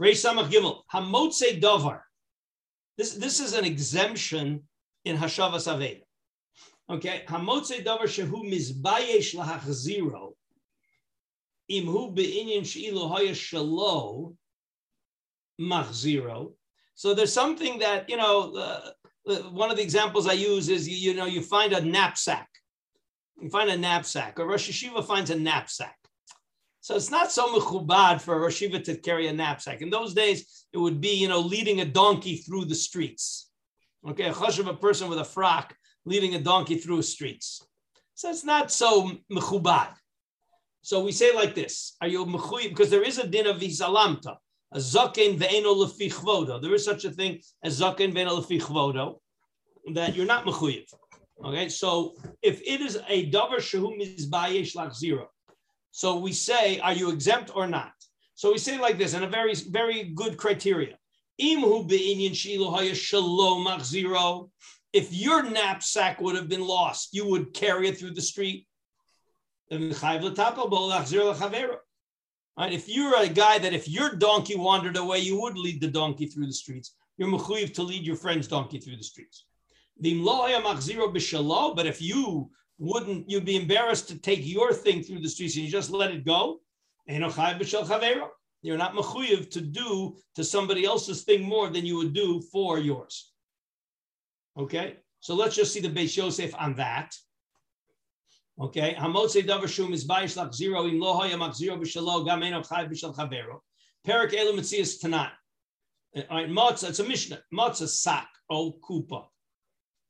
Reish Gimel. Hamotze Dovar. This, this is an exemption in Hashavas Aveda. Okay, Hamotze Dovar Shehu Mizbayesh Lahachziro. Imhu Be'inyan She'ilu Hoya Shalo Machziro. So there's something that, you know, uh, one of the examples I use is, you, you know, you find a knapsack. You find a knapsack, or Rosh Yeshiva finds a knapsack. So it's not so mechubad for a Rosh Yeshiva to carry a knapsack. In those days, it would be, you know, leading a donkey through the streets. Okay, a chashav, a person with a frock leading a donkey through streets. So it's not so mechubad. So we say like this: Are you mechuyim? Because there is a din of visalamta, a zaken ve'eno lefi chvodo. There is such a thing as zaken ve'eno lefi chvodo that you're not mechuyev. Okay, so if it is a davar shehu mizbayesh lach zero, so we say, are you exempt or not? So we say like this, and a very, very good criteria. If your knapsack would have been lost, you would carry it through the street. Right? If you're a guy that if your donkey wandered away, you would lead the donkey through the streets. You're mechuyev to lead your friend's donkey through the streets. But if you wouldn't you be embarrassed to take your thing through the streets and you just let it go? You're not mechuyev to do to somebody else's thing more than you would do for yours. Okay, so let's just see the Beis Yosef on that. Okay, Hamotze davar shum is bayish lach zero im lo hoya mach. Perik elu mitzias tanan. All right, matzah, it's a mishnah. Matzah sak o kupa.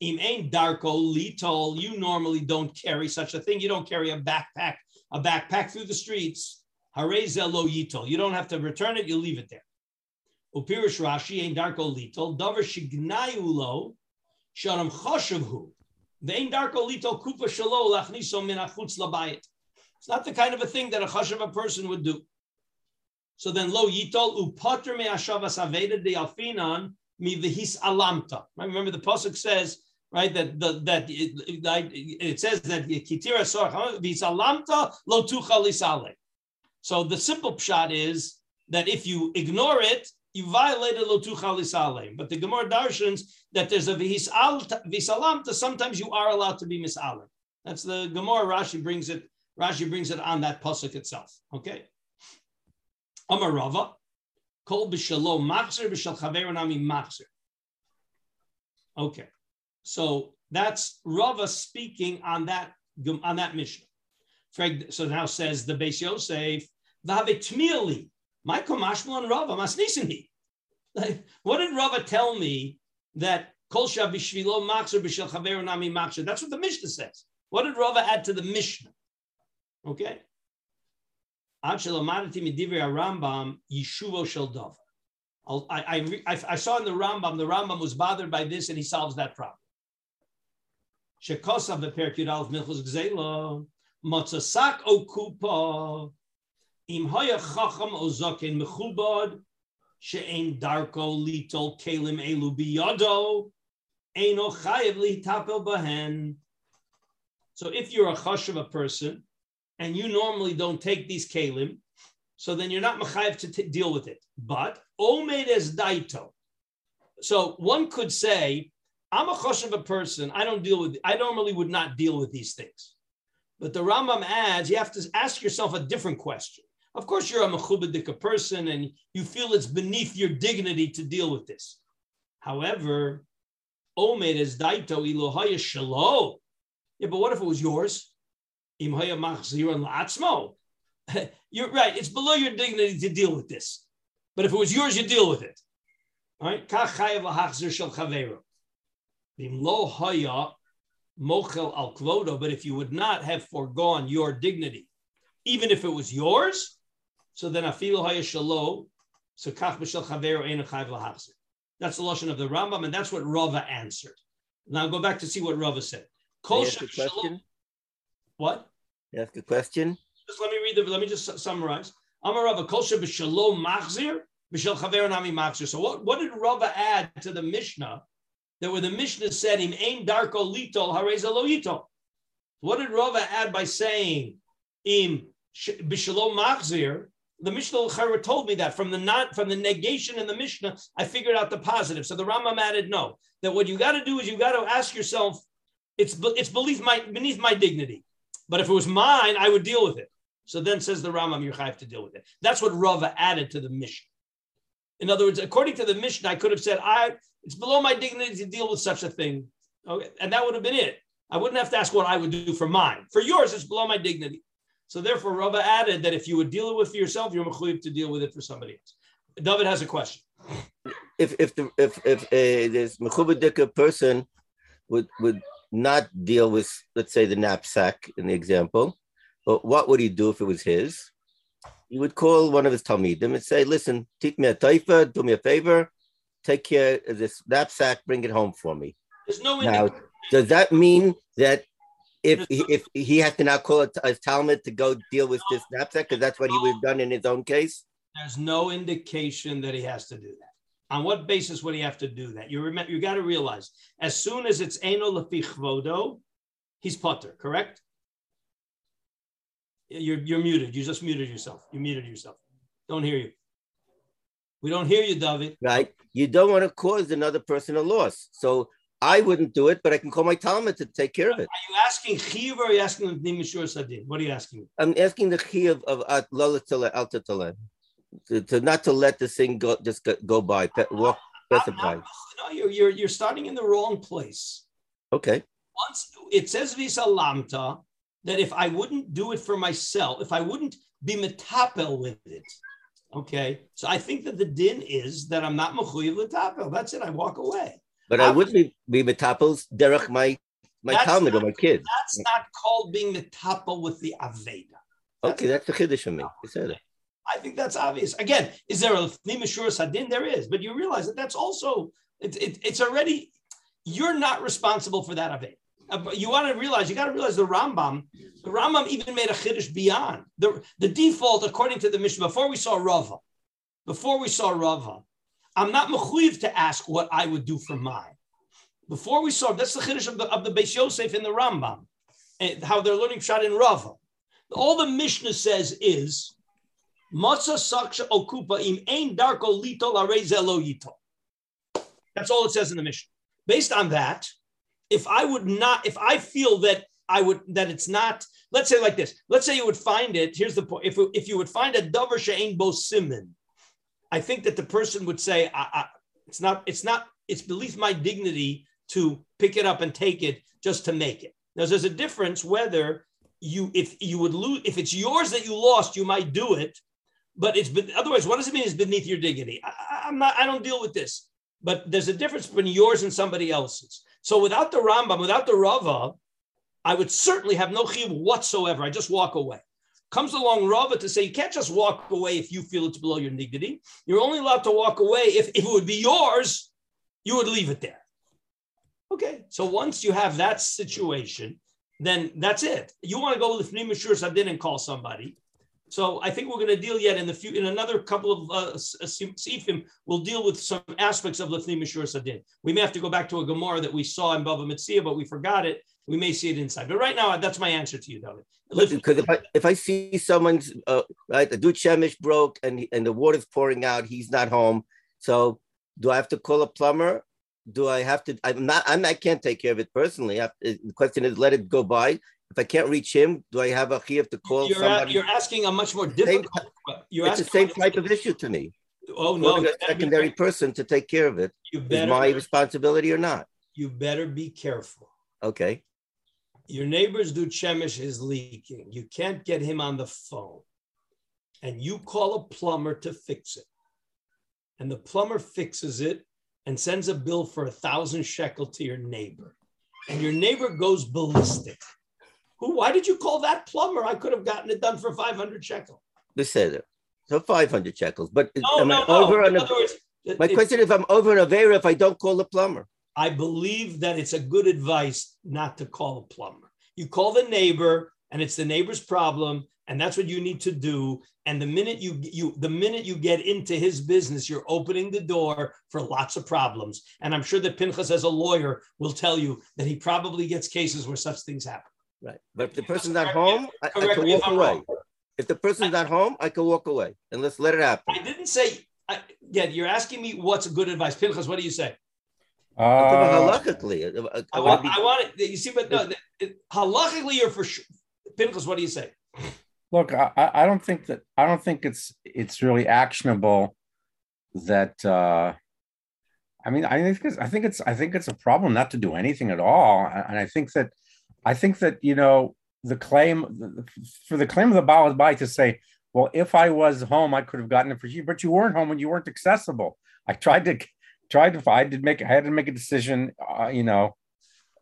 Im ain darko litol, you normally don't carry such a thing. You don't carry a backpack, a backpack through the streets. Harezel lo yitol. You don't have to return it, you leave it there. Upirish Rashi ain darko litol, davar shignayulo, sharam choshavhu. Vein darko litol kupa shalo lachniso min achutz labayit. It's not the kind of a thing that a chashav person would do. So then lo yitol upater me ashavas aveda de alfinan mi vihis alamta. Remember the pasuk says right? That the, that it, it, says that kitira alamta lo tucha So the simple pshat is that if you ignore it, you violated lo tucha But the Gemara darshans that there's a visalamta. Sometimes you are allowed to be misalim. That's the Gemara. Rashi brings it. Rashi brings it on that pasuk itself. Okay. Amar Rava, kol b'shalom machzer b'shal chaver nami machzer. Okay. So that's Rava speaking on that on that Mishnah. So now says the Beis Yosef, "V'havitmili, Michael Mashmal and Rava masnisini." Like, what did Rava tell me that kol bishvilo machzer b'shel chaver nami machzer? That's what the Mishnah says. What did Rava add to the Mishnah? Okay. I, Rambam Yishuvo. I, I, I saw in the Rambam, the Rambam was bothered by this and he solves that problem. Shekosav beperk yudalv milchus gzela, matzasak o kupa, im hoya chacham o zokin mechubad, she'en darko litol kelim elu biyado, eino chayev litapel bahen. So if you're a chash of a person, and you normally don't take these kalim, so then you're not mechayev to t- deal with it. But omed as daito. So one could say I'm a choshev a person. I don't deal with. I normally would not deal with these things, but the Rambam adds you have to ask yourself a different question. Of course, you're a mechubedika person, and you feel it's beneath your dignity to deal with this. However, omed is daito ilohaya shalo. Yeah, but what if it was yours? Imhaya machziran la'atzmo. You're right. It's below your dignity to deal with this. But if it was yours, you deal with it. All right? Lo haya mochel al kvodo, but if you would not have foregone your dignity, even if it was yours, so then afilu haya shalo, so kach b'shel chaveru ein chayv lahachzir. That's the loshon of the Rambam, and that's what Rava answered. Now go back to see what Rava said. Kol question. What? You ask a question. Just let me read the. Let me just summarize. Amar Rava kol b'shalom machzir b'shel chaveru nami machzir. So what? What did Rava add to the Mishnah that where the Mishnah said him ain darko litol hareza lo. What did Rava add by saying im b'shalom machzir? The Mishnah told me that from the not from the negation in the Mishnah, I figured out the positive. So the Rambam added no. That what you got to do is you got to ask yourself, it's it's beneath my beneath my dignity. But if it was mine, I would deal with it. So then says the Rambam, you have to deal with it. That's what Rava added to the Mishnah. In other words, according to the Mishnah, I could have said, I it's below my dignity to deal with such a thing. Okay, and that would have been it. I wouldn't have to ask what I would do for mine. For yours, it's below my dignity. So therefore, Rava added that if you would deal with it for yourself, you're mechuyev to deal with it for somebody else. David has a question. If if the, if if uh, this mechubadik person would would not deal with, let's say, the knapsack in the example, but what would he do if it was his? He would call one of his talmidim and say, "Listen, teach me a taifa, do me a favor, take care of this knapsack, bring it home for me." There's no now, does that mean that if if he has to now call a, a Talmud to go deal with this knapsack because that's what he would have done in his own case? There's no indication that he has to do that. On what basis would he have to do that? You remember, you got to realize, as soon as it's eno lefi he's potter, correct? You're, you're muted. You just muted yourself. You muted yourself. Don't hear you. We don't hear you, David. Right. You don't want to cause another person a loss. So I wouldn't do it, but I can call my Talmud to take care of it. Are you asking chiv or are you asking the Mishur Sadin? What are you asking? I'm asking the chiv of Alta to, to not to let this thing go just go, go by, walk pass it by. No, you're, you're you're starting in the wrong place. Okay. Once it says visa lamta that if I wouldn't do it for myself, if I wouldn't be metapel with it, okay. So I think that the din is that I'm not mechuyev letapel. That's it. I walk away. But I, I would be be metapels derech my my Talmud or my kid. That's not called being metapel with the aveda. Okay, that's the chiddush for me. You said it. I think that's obvious. Again, is there a nimashur sadin? There is, but you realize that that's also it, it, it's already you're not responsible for that aveda. Uh, you want to realize you got to realize the Rambam. The Rambam even made a chiddush beyond the the default according to the Mishnah. Before we saw Rava, before we saw Rava, I'm not mechuyev to ask what I would do for mine. Before we saw, that's the chiddush of the, of the Beis Yosef in the Rambam, and how they're learning shot in Rava. All the Mishnah says is, Matzah saksha okupa im ein darko lito yito. That's all it says in the Mishnah. Based on that, if I would not, if I feel that I would that it's not, let's say like this. Let's say you would find it. Here's the point: if if you would find a davar she'ain bo simon, I think that the person would say, I, I, "It's not. It's not. It's beneath my dignity to pick it up and take it just to make it." Now, there's a difference whether you, if you would lose, if it's yours that you lost, you might do it, but it's otherwise. What does it mean? It's beneath your dignity. I, I'm not. I don't deal with this. But there's a difference between yours and somebody else's. So without the Rambam, without the Rava, I would certainly have no chiv whatsoever. I just walk away. Comes along Rava to say you can't just walk away if you feel it's below your dignity. You're only allowed to walk away if, if it would be yours, you would leave it there. Okay, so once you have that situation, then that's it. You want to go with Nimashur Sadin and call somebody. So I think we're going to deal yet in the few in another couple of uh, sifim. We'll deal with some aspects of Lefni Mishur Sadin. We may have to go back to a Gemara that we saw in Bava Metzia, but we forgot it. We may see it inside. But right now, that's my answer to you, David. Because if I if I see someone's uh, right, the dude Shemish broke and and the water's pouring out, he's not home. So do I have to call a plumber? Do I have to? I'm not. I'm. I can't take care of it personally. I, the question is, let it go by. If I can't reach him, do I have a chiyuv to call you're somebody? A, you're asking a much more difficult. Same, you're it's the same type of issue to me. Oh no, a secondary person to take care of it. You better, is my responsibility or not? You better be careful. Okay. Your neighbor's dude Chemish is leaking. You can't get him on the phone, and you call a plumber to fix it, and the plumber fixes it and sends a bill for a thousand shekel to your neighbor, and your neighbor goes ballistic who? Why did you call that plumber? I could have gotten it done for 500 shekels. Beseder. So 500 shekels. But no, am no, I over no. on a, words, my question is if I'm over an Avera if I don't call the plumber. I believe that it's a good advice not to call a plumber. You call the neighbor and it's the neighbor's problem and that's what you need to do and the minute you you the minute you get into his business you're opening the door for lots of problems and i'm sure that pinchas as a lawyer will tell you that he probably gets cases where such things happen Right. But if the person's not home, I, I can walk away. If the person's not home, I can walk away and let's let it happen. I didn't say. I, yeah, you're asking me what's good advice, Pinchas. What do you say? Uh, halachically, I, I, want, I want it. You see, but no, it, halachically, you're for sure. Pinchas, what do you say? Look, I, I don't think that I don't think it's it's really actionable that uh I mean I think it's, I think it's I think it's a problem not to do anything at all and I think that I think that you know the claim for the claim of the Baal by to say well if I was home I could have gotten it for you but you weren't home and you weren't accessible I tried to tried to I did make I had to make a decision uh, you know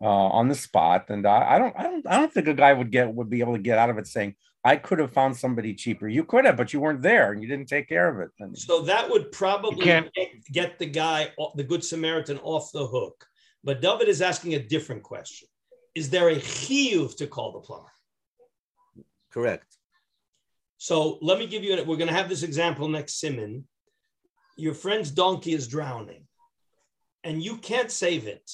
uh, on the spot and I, I don't I don't I don't think a guy would get would be able to get out of it saying I could have found somebody cheaper. You could have, but you weren't there and you didn't take care of it. And so that would probably get the guy, the Good Samaritan, off the hook. But David is asking a different question: Is there a chiyuv to call the plumber? Correct. So let me give you. We're going to have this example next simon. Your friend's donkey is drowning, and you can't save it.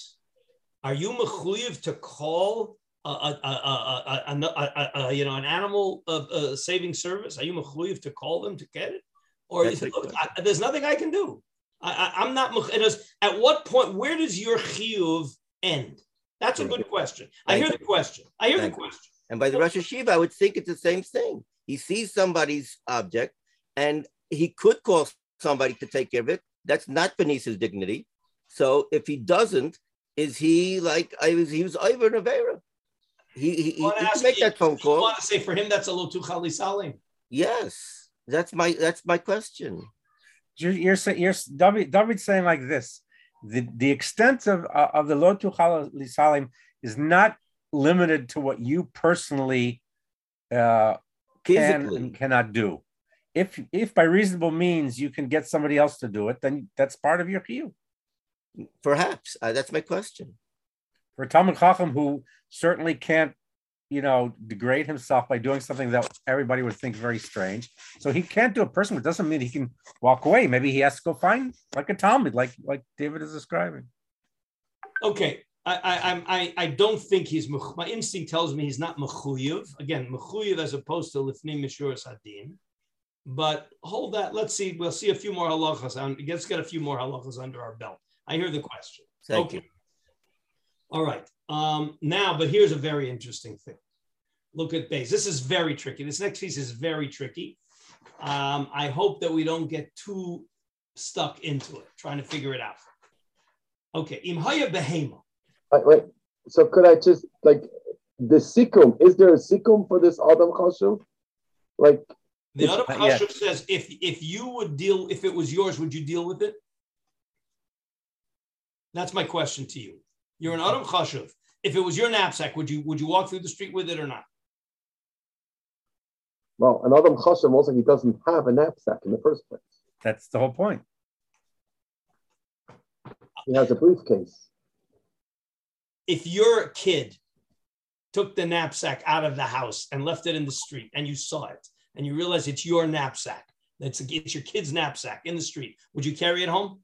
Are you mechuyev to call a, a, a, a, you know an animal of uh, saving service? Are you mechuyev to call them to get it, or is, look, I, there's nothing I can do? I, am not. At what point? Where does your chiyuv end? That's a good question. I hear the question. I hear the question. And by the Rosh Yeshiva, I would think it's the same thing. He sees somebody's object, and he could call somebody to take care of it. That's not beneath his dignity. So if he doesn't, is he like I was? He was over Nevera. He he, he, he make that phone call. You want to say for him that's a little too chali salim? Yes, that's my that's my question. You're you're saying you're David David's saying like this: the the extent of uh, of the lo chali salim is not limited to what you personally uh, can and cannot do. If if by reasonable means you can get somebody else to do it, then that's part of your queue. Perhaps uh, that's my question for Talmud Chacham, who certainly can't, you know, degrade himself by doing something that everybody would think very strange. So he can't do a person, but doesn't mean he can walk away. Maybe he has to go find like a Talmud, like like David is describing. Okay. I, I, I, I don't think he's my instinct tells me he's not mechuyev again mechuyev as opposed to lifnim mishur sadin, but hold that let's see we'll see a few more halachas let's get a few more halachas under our belt I hear the question Thank okay you. All right. Um, now, but here's a very interesting thing. Look at base. This is very tricky. This next piece is very tricky. Um, I hope that we don't get too stuck into it, trying to figure it out. Okay. Imhaya behema. Wait, wait. So could I just like the sikum? Is there a sikum for this Adam Chashuv? Like the Adam Chashuv says, if if you would deal, if it was yours, would you deal with it? That's my question to you. You're an Adam Chashuv. If it was your knapsack, would you would you walk through the street with it or not? Well, an Adam Chashuv also he doesn't have a knapsack in the first place. That's the whole point. He has a briefcase. If your kid took the knapsack out of the house and left it in the street and you saw it and you realize it's your knapsack, it's, it's your kid's knapsack in the street, would you carry it home?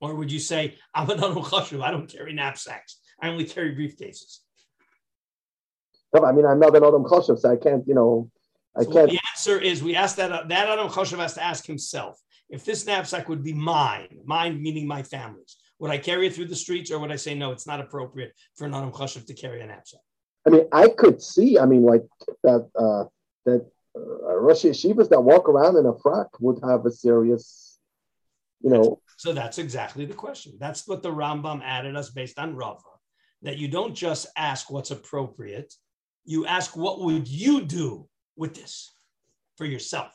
Or would you say, I'm an Chashuv, I don't carry knapsacks. I only carry briefcases. I mean, I'm not an Adam Chashuv, so I can't, you know, I so can't. The answer is we asked that, that Adam Chashuv has to ask himself, if this knapsack would be mine, mine meaning my family's, would I carry it through the streets or would I say, no, it's not appropriate for an Adam Chashuv to carry a knapsack? I mean, I could see, I mean, like that, uh, that uh, Rosh Yeshivas that walk around in a frock would have a serious, you know, so that's exactly the question. That's what the Rambam added us based on Rava, that you don't just ask what's appropriate, you ask what would you do with this for yourself.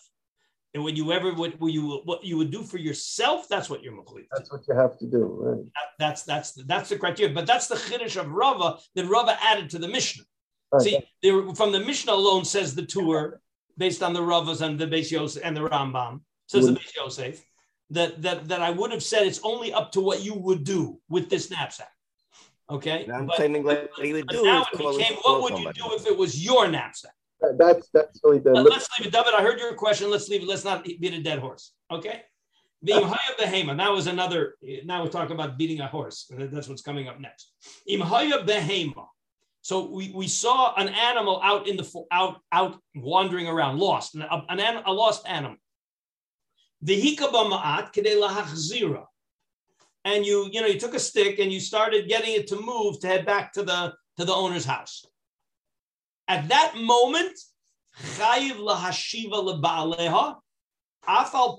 And when you ever would, you what you would do for yourself, that's what you're complete. That's what you have to do, right? That, that's that's that's the criteria. But that's the chiddush of Rava that Rava added to the Mishnah. Right. See, there, from the Mishnah alone says the Tur based on the Ravas and the Beis Yosef and the Rambam says the mm-hmm. Beis Yosef that that that I would have said it's only up to what you would do with this knapsack. Okay, I'm but, claiming what he would do. Now it became, what would you do if it was your knapsack? That's that's really the. Let's leave it, David. I heard your question. Let's leave it. Let's not beat a dead horse. Okay. The Imhaya Behema. That was another. Now we're talking about beating a horse. That's what's coming up next. Imhaya Behema. So we, we saw an animal out in the out out wandering around, lost, an, an, a lost animal. And you, you know, you took a stick and you started getting it to move to head back to the to the owner's house. At that moment, afal.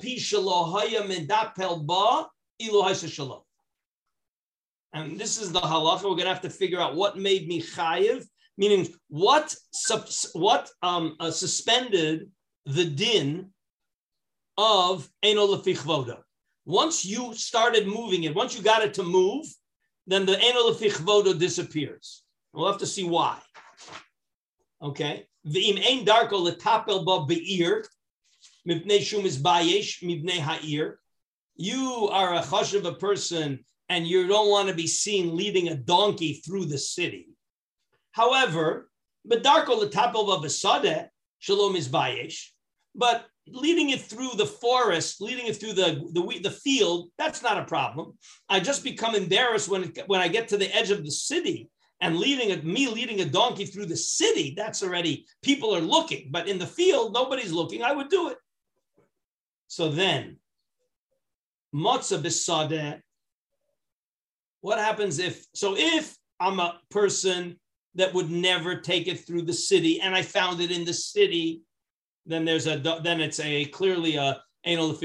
And this is the halacha. We're going to have to figure out what made me chayiv, meaning what what um, uh, suspended the din of eno lefichvoda. Once you started moving it, once you got it to move, then the eno lefichvoda disappears. We'll have to see why. Okay. V'im ein darko letapel ba be'ir, mipnei shum is bayesh, mipnei ha'ir. You are a chash of a person and you don't want to be seen leading a donkey through the city. However, Bedarko Latapel Basade, Shalom is Bayesh, but leading it through the forest, leading it through the, the, the field, that's not a problem. I just become embarrassed when, it, when I get to the edge of the city and leading a, me leading a donkey through the city, that's already, people are looking, but in the field, nobody's looking, I would do it. So then, Motzah Bisadeh what happens if, so if I'm a person that would never take it through the city and I found it in the city, then there's a, then it's a clearly a anal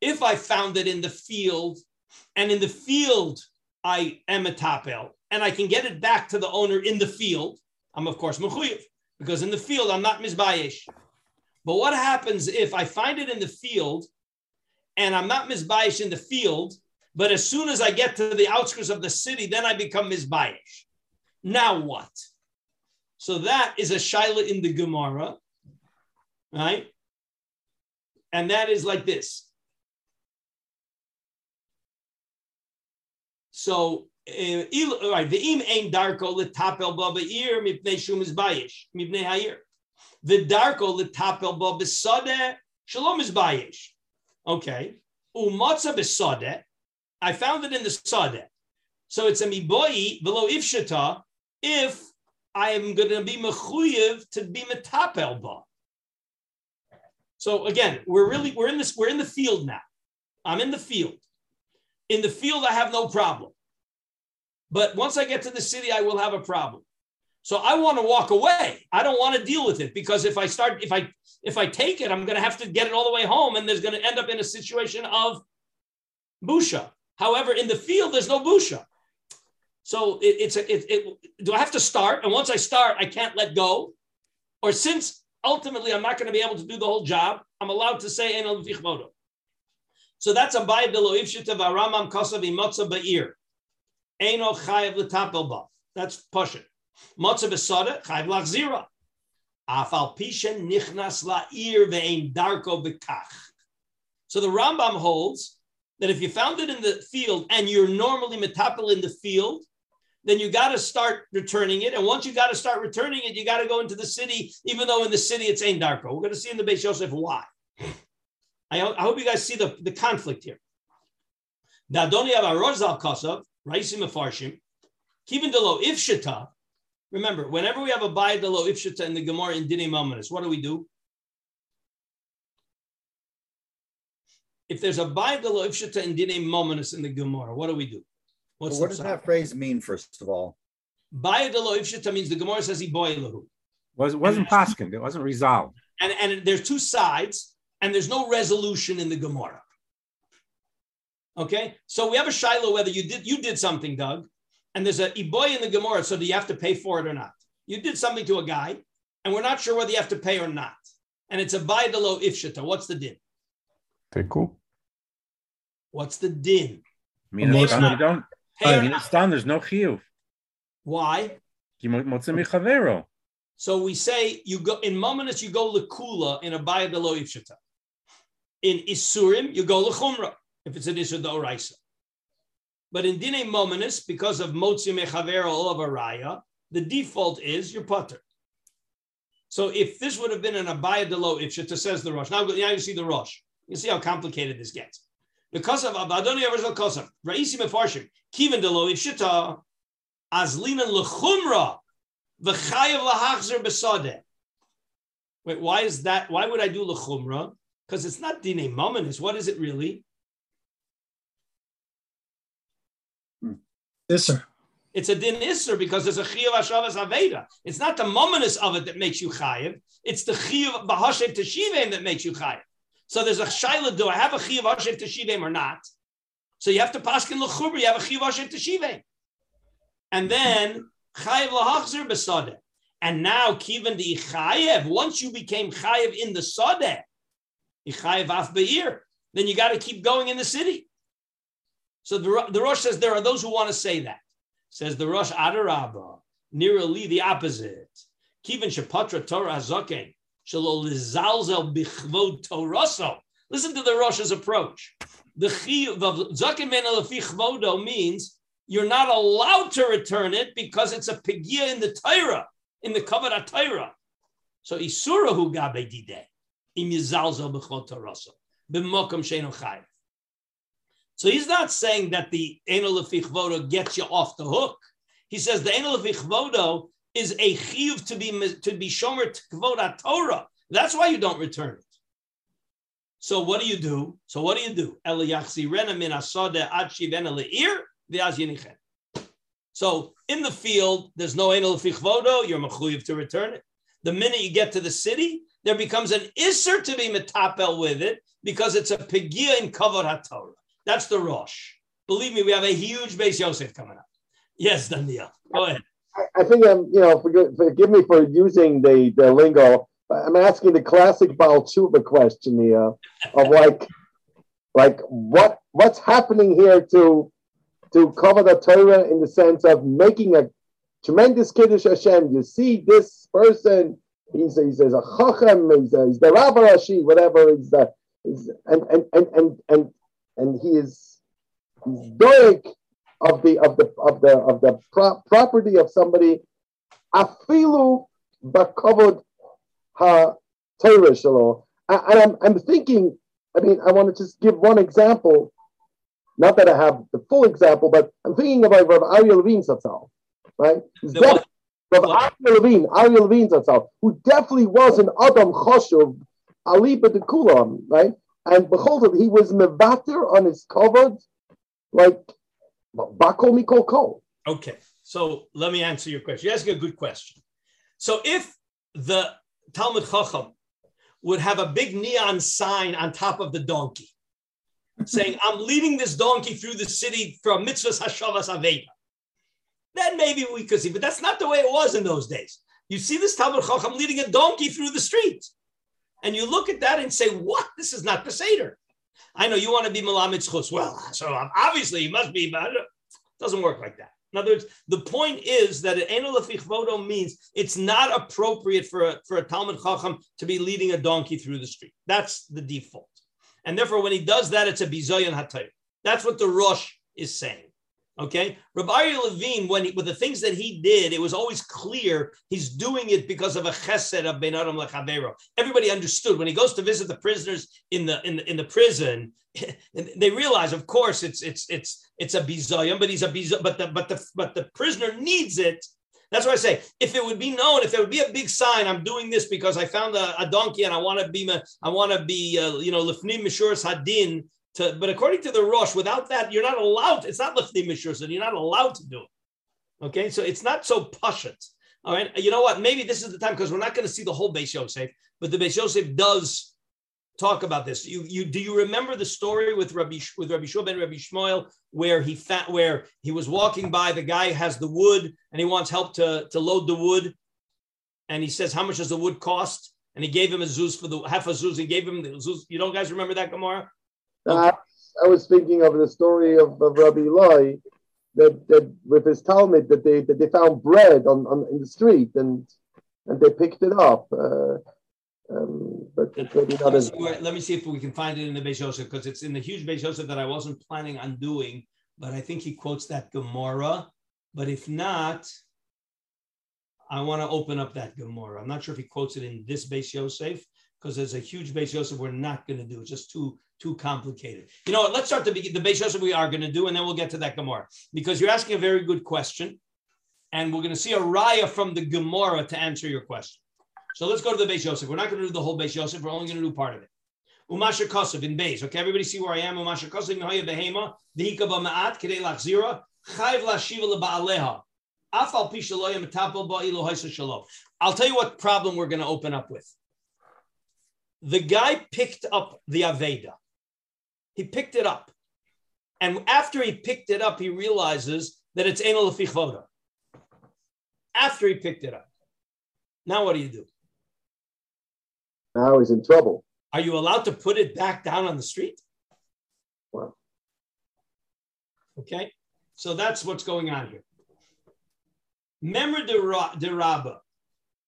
If I found it in the field and in the field I am a tapel and I can get it back to the owner in the field, I'm of course mechuyev because in the field I'm not mizbayesh. But what happens if I find it in the field and I'm not mizbayesh in the field but as soon as I get to the outskirts of the city, then I become Mizbayish. Now what? So that is a Shaila in the Gemara, right? And that is like this. So, uh, right, the im ain darko letapel ba be'ir mipnei shum is bayish mipnei hayir. The darko letapel ba besade shalom is bayish. Okay. Umatza besade I found it in the Sadeh. So it's a miboi below ifshata if I am going to be mechuyev to be metapel ba. So again, we're really we're in this we're in the field now. I'm in the field. In the field, I have no problem. But once I get to the city, I will have a problem. So I want to walk away. I don't want to deal with it because if I start, if I if I take it, I'm going to have to get it all the way home, and there's going to end up in a situation of busha. However, in the field, there's no busha. So it, it's a, it, it, do I have to start? And once I start, I can't let go? Or since ultimately I'm not going to be able to do the whole job, I'm allowed to say Enel Vichmodo. So that's a bayad delo ifshita varamam kosav imotza ba'ir. Eno chayev l'tapel ba. That's pushing. Motza b'sada chayev lachzira. Afal pishen nichnas la'ir ve'ein darko bekach. So the Rambam holds that if you found it in the field and you're normally metapel in the field, then you got to start returning it. And once you got to start returning it, you got to go into the city, even though in the city it's Ein Darko. We're going to see in the Beis Yosef why. I, I, hope you guys see the, the conflict here. Now, don't Avarozal Kosov, Raisim Afarshim, Kivin Delo Ifshita. Remember, whenever we have a Bayad Delo Ifshita in the Gemara in Dini Mamonis, what do we do? if there's a Bible ifshita and dine mominus in the Gemara, what do we do? What's what does that phrase mean, first of all? Bayadalo ifshita means the Gemara says he boilahu. Was wasn't Paskin, it wasn't resolved. And and there's two sides, and there's no resolution in the Gemara. Okay, so we have a shiloh whether you did you did something, Doug, and there's a iboy in the Gemara, so do you have to pay for it or not? You did something to a guy, and we're not sure whether you have to pay or not. And it's a baidalo ifshita. What's the din? Teku. What's the din? I mean, it's done, you don't. I mean, it's done. There's no chiyuv. Why? So we say you go in mominus you go lekula in a baya below ifshita. In isurim you go lechumra if it's an isur oraisa. But in dine mominus, because of motzi mechavero all of raya, the default is your putter. So if this would have been an abaya delo ifshita, says the Rosh. Now, now you see the Rosh. You see how complicated this gets. Because of Abadoni Arizal Kosam, Raisi Mefarshim, Kivin Delo Shita, Azlinan Lechumra, V'chayev lahachzer besodeh. Wait, why is that? Why would I do lechumra? Because it's not dine mominus. What is it really? Hmm. Isser. It's a din isser because there's a chiyuv hashavas aveda. It's not the mominus of it that makes you chayiv. It's the chiyuv bahashev teshivim that makes you chayiv. So there's a shaila. Do I have a chiyuv hashev teshivim or not? So you have to paskin lechubra. You have a chiyuv hashev teshivim, and then chayiv lahachzer besadeh. And now kivan chayiv. Once you became chayiv in the sadeh, chayiv af beir. Then you got to keep going in the city. So the, the Rosh says there are those who want to say that. Says the Rosh Adarabba, nearly the opposite. Kivin Shapatra Torah Hazoken, Listen to the Rosh's approach. The Chiv of means you're not allowed to return it because it's a pigia in the Torah, in the Kavod Torah. So Isura hu gabe im sheinu chayiv. So he's not saying that the Lefichvodo gets you off the hook. He says the Enol Lefichvodo is a chiyuv to be to be shomer kvoda Torah. That's why you don't return it. So what do you do? So what do you do? So in the field, there's no enol fichvodo. You're mechuyev to return it. The minute you get to the city, there becomes an isser to be metapel with it because it's a pegia in kavod haTorah. That's the Rosh. Believe me, we have a huge Beis Yosef coming up. Yes, Daniel. Go ahead. I, think I'm, you know, forgive, forgive, me for using the, the lingo. I'm asking the classic Baal Tshuva question here of like, like what what's happening here to to cover the Torah in the sense of making a tremendous kiddush Hashem. You see this person, he's he's, he's a chacham, he's, a, he's the Rav Rashi, whatever. He's the he's, and, and and and and and he is he's doig of the of the of the of the pro- property of somebody afilu bakavod ha Torah. And I'm I'm thinking. I mean, I want to just give one example. Not that I have the full example, but I'm thinking about Rav Aryeh Levine Zatzal, right? Rav Ariel Levine, Aryeh Levine Zatzal, who definitely was an Adam Choshuv, Aliba de Kulam, right? And behold, he was mevater on his covered, like bakol mikol kol. Okay, so let me answer your question. You're asking a good question. So if the Talmud Chacham would have a big neon sign on top of the donkey saying, I'm leading this donkey through the city from mitzvahs hashavas aveda. Then maybe we could see, but that's not the way it was in those days. You see this Talmud Chacham leading a donkey through the street and you look at that and say, "What? This is not Peseder." I know you want to be Malamitz Chus. Well, so obviously you must be, but it doesn't work like that. In other words, the point is that an means it's not appropriate for a, for a Talmud Chacham to be leading a donkey through the street. That's the default. And therefore, when he does that, it's a bizoyan hatayr. That's what the Rosh is saying. Okay, Rabbi Levine, when he, with the things that he did, it was always clear he's doing it because of a chesed of Ben Adam Lechavero. Everybody understood when he goes to visit the prisoners in the in the, in the prison. they realize, of course, it's it's it's it's a bizoyim, but he's a bizoyim, but the but the but the prisoner needs it. That's why I say, if it would be known, if there would be a big sign, I'm doing this because I found a, a donkey and I want to be, I want to be, uh, you know, lifnim mishuras hadin to, but according to the Rosh, without that, you're not allowed. It's not lifting mishur, so you're not allowed to do it. Okay, so it's not so pashut. All right, you know what? Maybe this is the time because we're not going to see the whole Beis Yosef, but the Beis Yosef does talk about this. You, you do you remember the story with Rabbi with Rabbi Shua ben Rabbi Shmuel where he fat where he was walking by the guy has the wood and he wants help to to load the wood, and he says how much does the wood cost? And he gave him a zuz for the half a zuz and gave him the zuz. You don't guys remember that Gemara? I, I, was thinking of the story of, of Rabbi Eloi that, that with his Talmud that they that they found bread on, on in the street and and they picked it up. Uh, um, but maybe not as... let me see if we can find it in the Beis Yosef because it's in the huge Beis Yosef that I wasn't planning on doing, but I think he quotes that Gemara. But if not, I want to open up that Gemara. I'm not sure if he quotes it in this Beis Yosef, because there's a huge Beis Yosef we're not going to do. It's just too too complicated. You know what? Let's start the the Beis Yosef we are going to do, and then we'll get to that Gemara because you're asking a very good question. and we're going to see a raya from the Gemara to answer your question. So let's go to the Beis Yosef. We're not going to do the whole Beis Yosef. We're only going to do part of it. Umasha Kosov in Beis. Okay, everybody see where I am? Umasha Kosov Nahaya Behema Vihika Ma'at Kedei Lachzira Chayv Lashiva LeBaaleha Afal Pishaloya Metapel Ba'ilo Haisa Shalom. I'll tell you what problem we're going to open up with. The guy picked up the Aveda. He picked it up. And after he picked it up, he realizes that it's Enel Lefichvoda. After he picked it up. Now what do you do? Now he's in trouble. Are you allowed to put it back down on the street? Wow. Okay, so that's what's going on here. Memra de Rabba.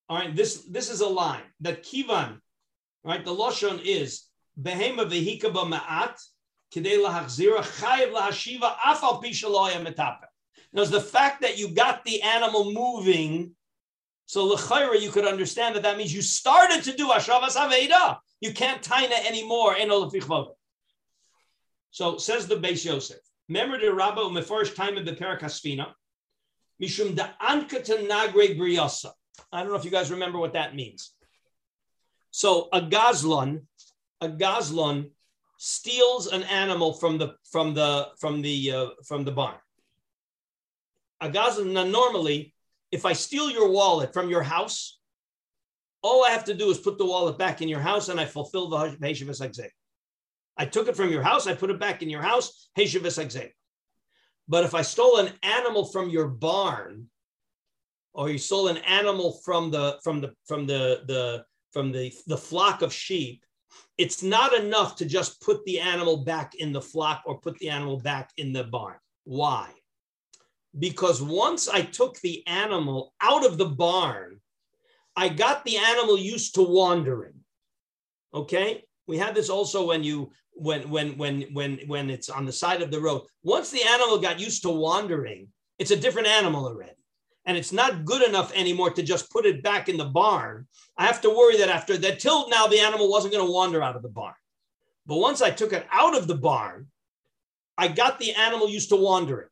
All right, this this is a line that Kivan, right? The loshon is behema vehika ma'at kidei lahachzira chayiv lahashiva afal pishaloya metape. Now, the fact that you got the animal moving, so lechayra you could understand that that means you started to do ashavas aveda. You can't taina anymore. In. So says the Beis Yosef. Remember the Rabba Mefarish time of the Perakasfina. Mishum nagre. I don't know if you guys remember what that means. So a gazlon, a gazlon steals an animal from the from the from the uh, from the barn. A gazlon now normally, if I steal your wallet from your house, all I have to do is put the wallet back in your house and I fulfill the Heshavas Exeg. I took it from your house, I put it back in your house, Heshavas Exeg. But if I stole an animal from your barn, or you stole an animal from the from the from the the from the, the flock of sheep, it's not enough to just put the animal back in the flock or put the animal back in the barn. Why? Because once I took the animal out of the barn I got the animal used to wandering. Okay, we had this also when you when when when when when it's on the side of the road. Once the animal got used to wandering, it's a different animal already. And it's not good enough anymore to just put it back in the barn. I have to worry that after that, till now, the animal wasn't going to wander out of the barn. But once I took it out of the barn, I got the animal used to wandering.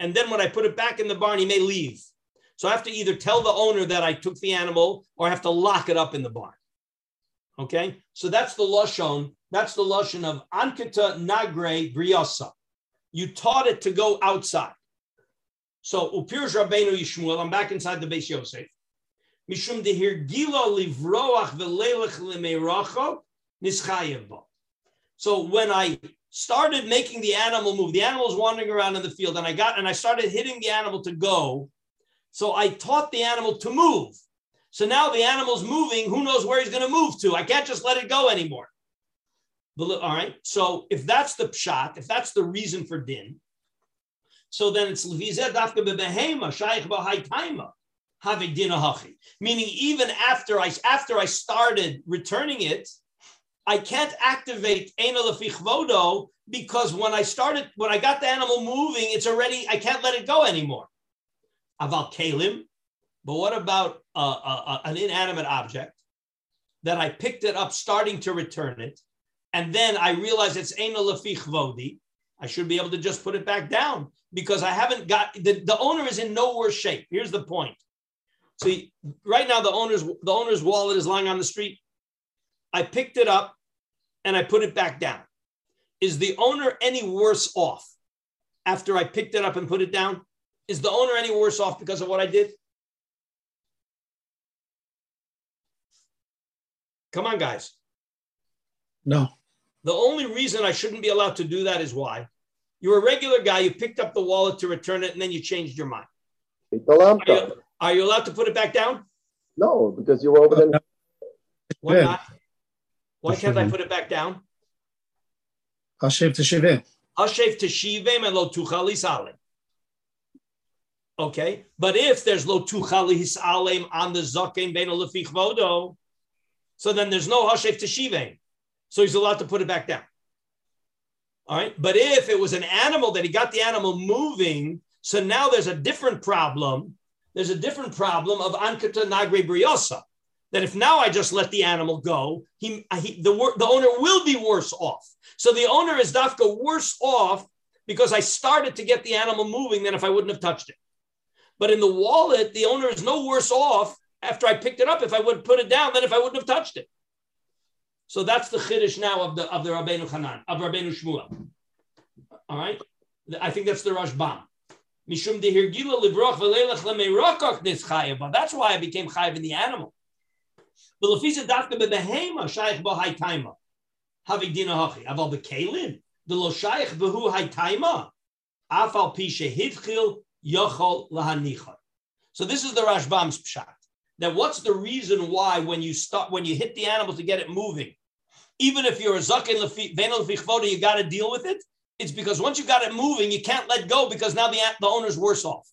And then when I put it back in the barn, he may leave. So I have to either tell the owner that I took the animal or I have to lock it up in the barn. Okay, so that's the lashon. That's the lashon of ankita nagre briasa. You taught it to go outside. So upir Rabbeinu Yishmuel. I'm back inside the Beis Yosef. Mishum dehir gila livroach velelech lemeracho nischayev So when I started making the animal move, the animal was wandering around in the field, and I got and I started hitting the animal to go. So I taught the animal to move. So now the animal's moving. Who knows where he's going to move to? I can't just let it go anymore. All right. So if that's the shot, if that's the reason for din, so then it's meaning even after I after I started returning it, I can't activate vodo because when I started when I got the animal moving, it's already I can't let it go anymore aval kalim. But what about uh, uh, an inanimate object that I picked it up, starting to return it, and then I realize it's ena lefich vodi? I should be able to just put it back down because I haven't got the, the owner is in no worse shape. Here's the point. See, right now the owner's the owner's wallet is lying on the street. I picked it up and I put it back down. Is the owner any worse off after I picked it up and put it down? Is the owner any worse off because of what I did? Come on, guys. No. The only reason I shouldn't be allowed to do that is why you're a regular guy. You picked up the wallet to return it, and then you changed your mind. Are you, are you allowed to put it back down? No, because you were over there. Why not? Why can't I put it back down? Hashev teshivim. Hashev teshivim and lo tuchali salim. Okay, but if there's lo tuchalis alem on the zaken ben lefich vodo, so then there's no hashef teshivim, so he's allowed to put it back down. All right, but if it was an animal that he got the animal moving, so now there's a different problem. There's a different problem of ankata nagre briosa. That if now I just let the animal go, he, he the the owner will be worse off. So the owner is dafka worse off because I started to get the animal moving than if I wouldn't have touched it. But in the wallet, the owner is no worse off after I picked it up if I would have put it down then if I wouldn't have touched it. So that's the chiddush now of the of the Rabbeinu Hanan of Rabbeinu Shmuel. All right, I think that's the Rashbam. Mishum dehirgila libroch v'leilach lemeirokach nischayev. But that's why I became chayev in the animal. But lefisa dafka bebehema shayich bo haytaima. Havi dina hachi. Aval bekelim. The lo shayich behu haytaima. Afal pishe hitchil yochol lahanicha. So this is the Rashbam's pshat. That what's the reason why when you start when you hit the animal to get it moving, even if you're a zaken lefichvoda, you got to deal with it. It's because once you got it moving, you can't let go because now the, the owner's worse off.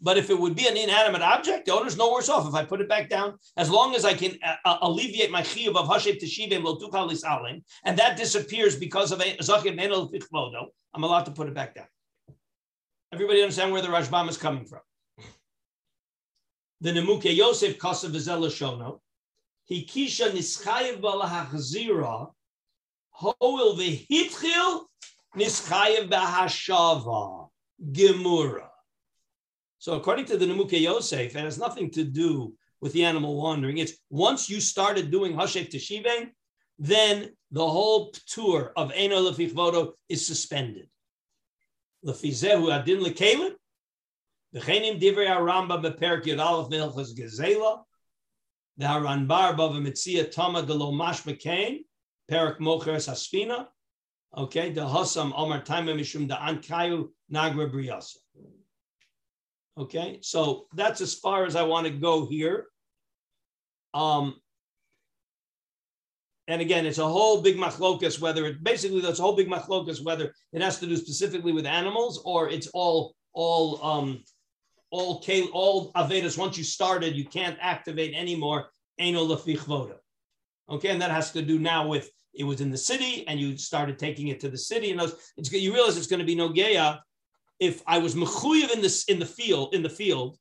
But if it would be an inanimate object, the owner's no worse off. If I put it back down, as long as I can uh, uh alleviate my chiyuv of hashem teshivim lotuchalis alim, and that disappears because of a zaken enel fichvodo, I'm allowed to put it back down. Everybody understand where the Rashbam is coming from? The Nemuke Yosef Kosav Shono, Hikisha Nischayev Balahachzira, Hoil Vihitchil Nischayev Bahashava, Gemura. So according to the Nemuke Yosef, it has nothing to do with the animal wandering. It's once you started doing Hashef Teshive, then the whole tour of Eno Lefichvodo is suspended. Lefizehu Adin Lekelim, V'chenim divrei Aramba beperk Yud Aleph Milchas Gezela. The Haranbar Bava Mitzia Tama de Lo Mashmekain, Perak Mocheres Haspina. Okay, the Hasam Omar Taima Mishum da Ankayu Nagra Briasa. Okay, so that's as far as I want to go here. Um, and again, it's a whole big machlokas, whether it basically that's a whole big machlokas, whether it has to do specifically with animals or it's all all um all all Avedas, once you started, you can't activate anymore. Okay, and that has to do now with it was in the city and you started taking it to the city. And it's, you realize it's going to be no geya if I was mechuyev in this in the field in the field,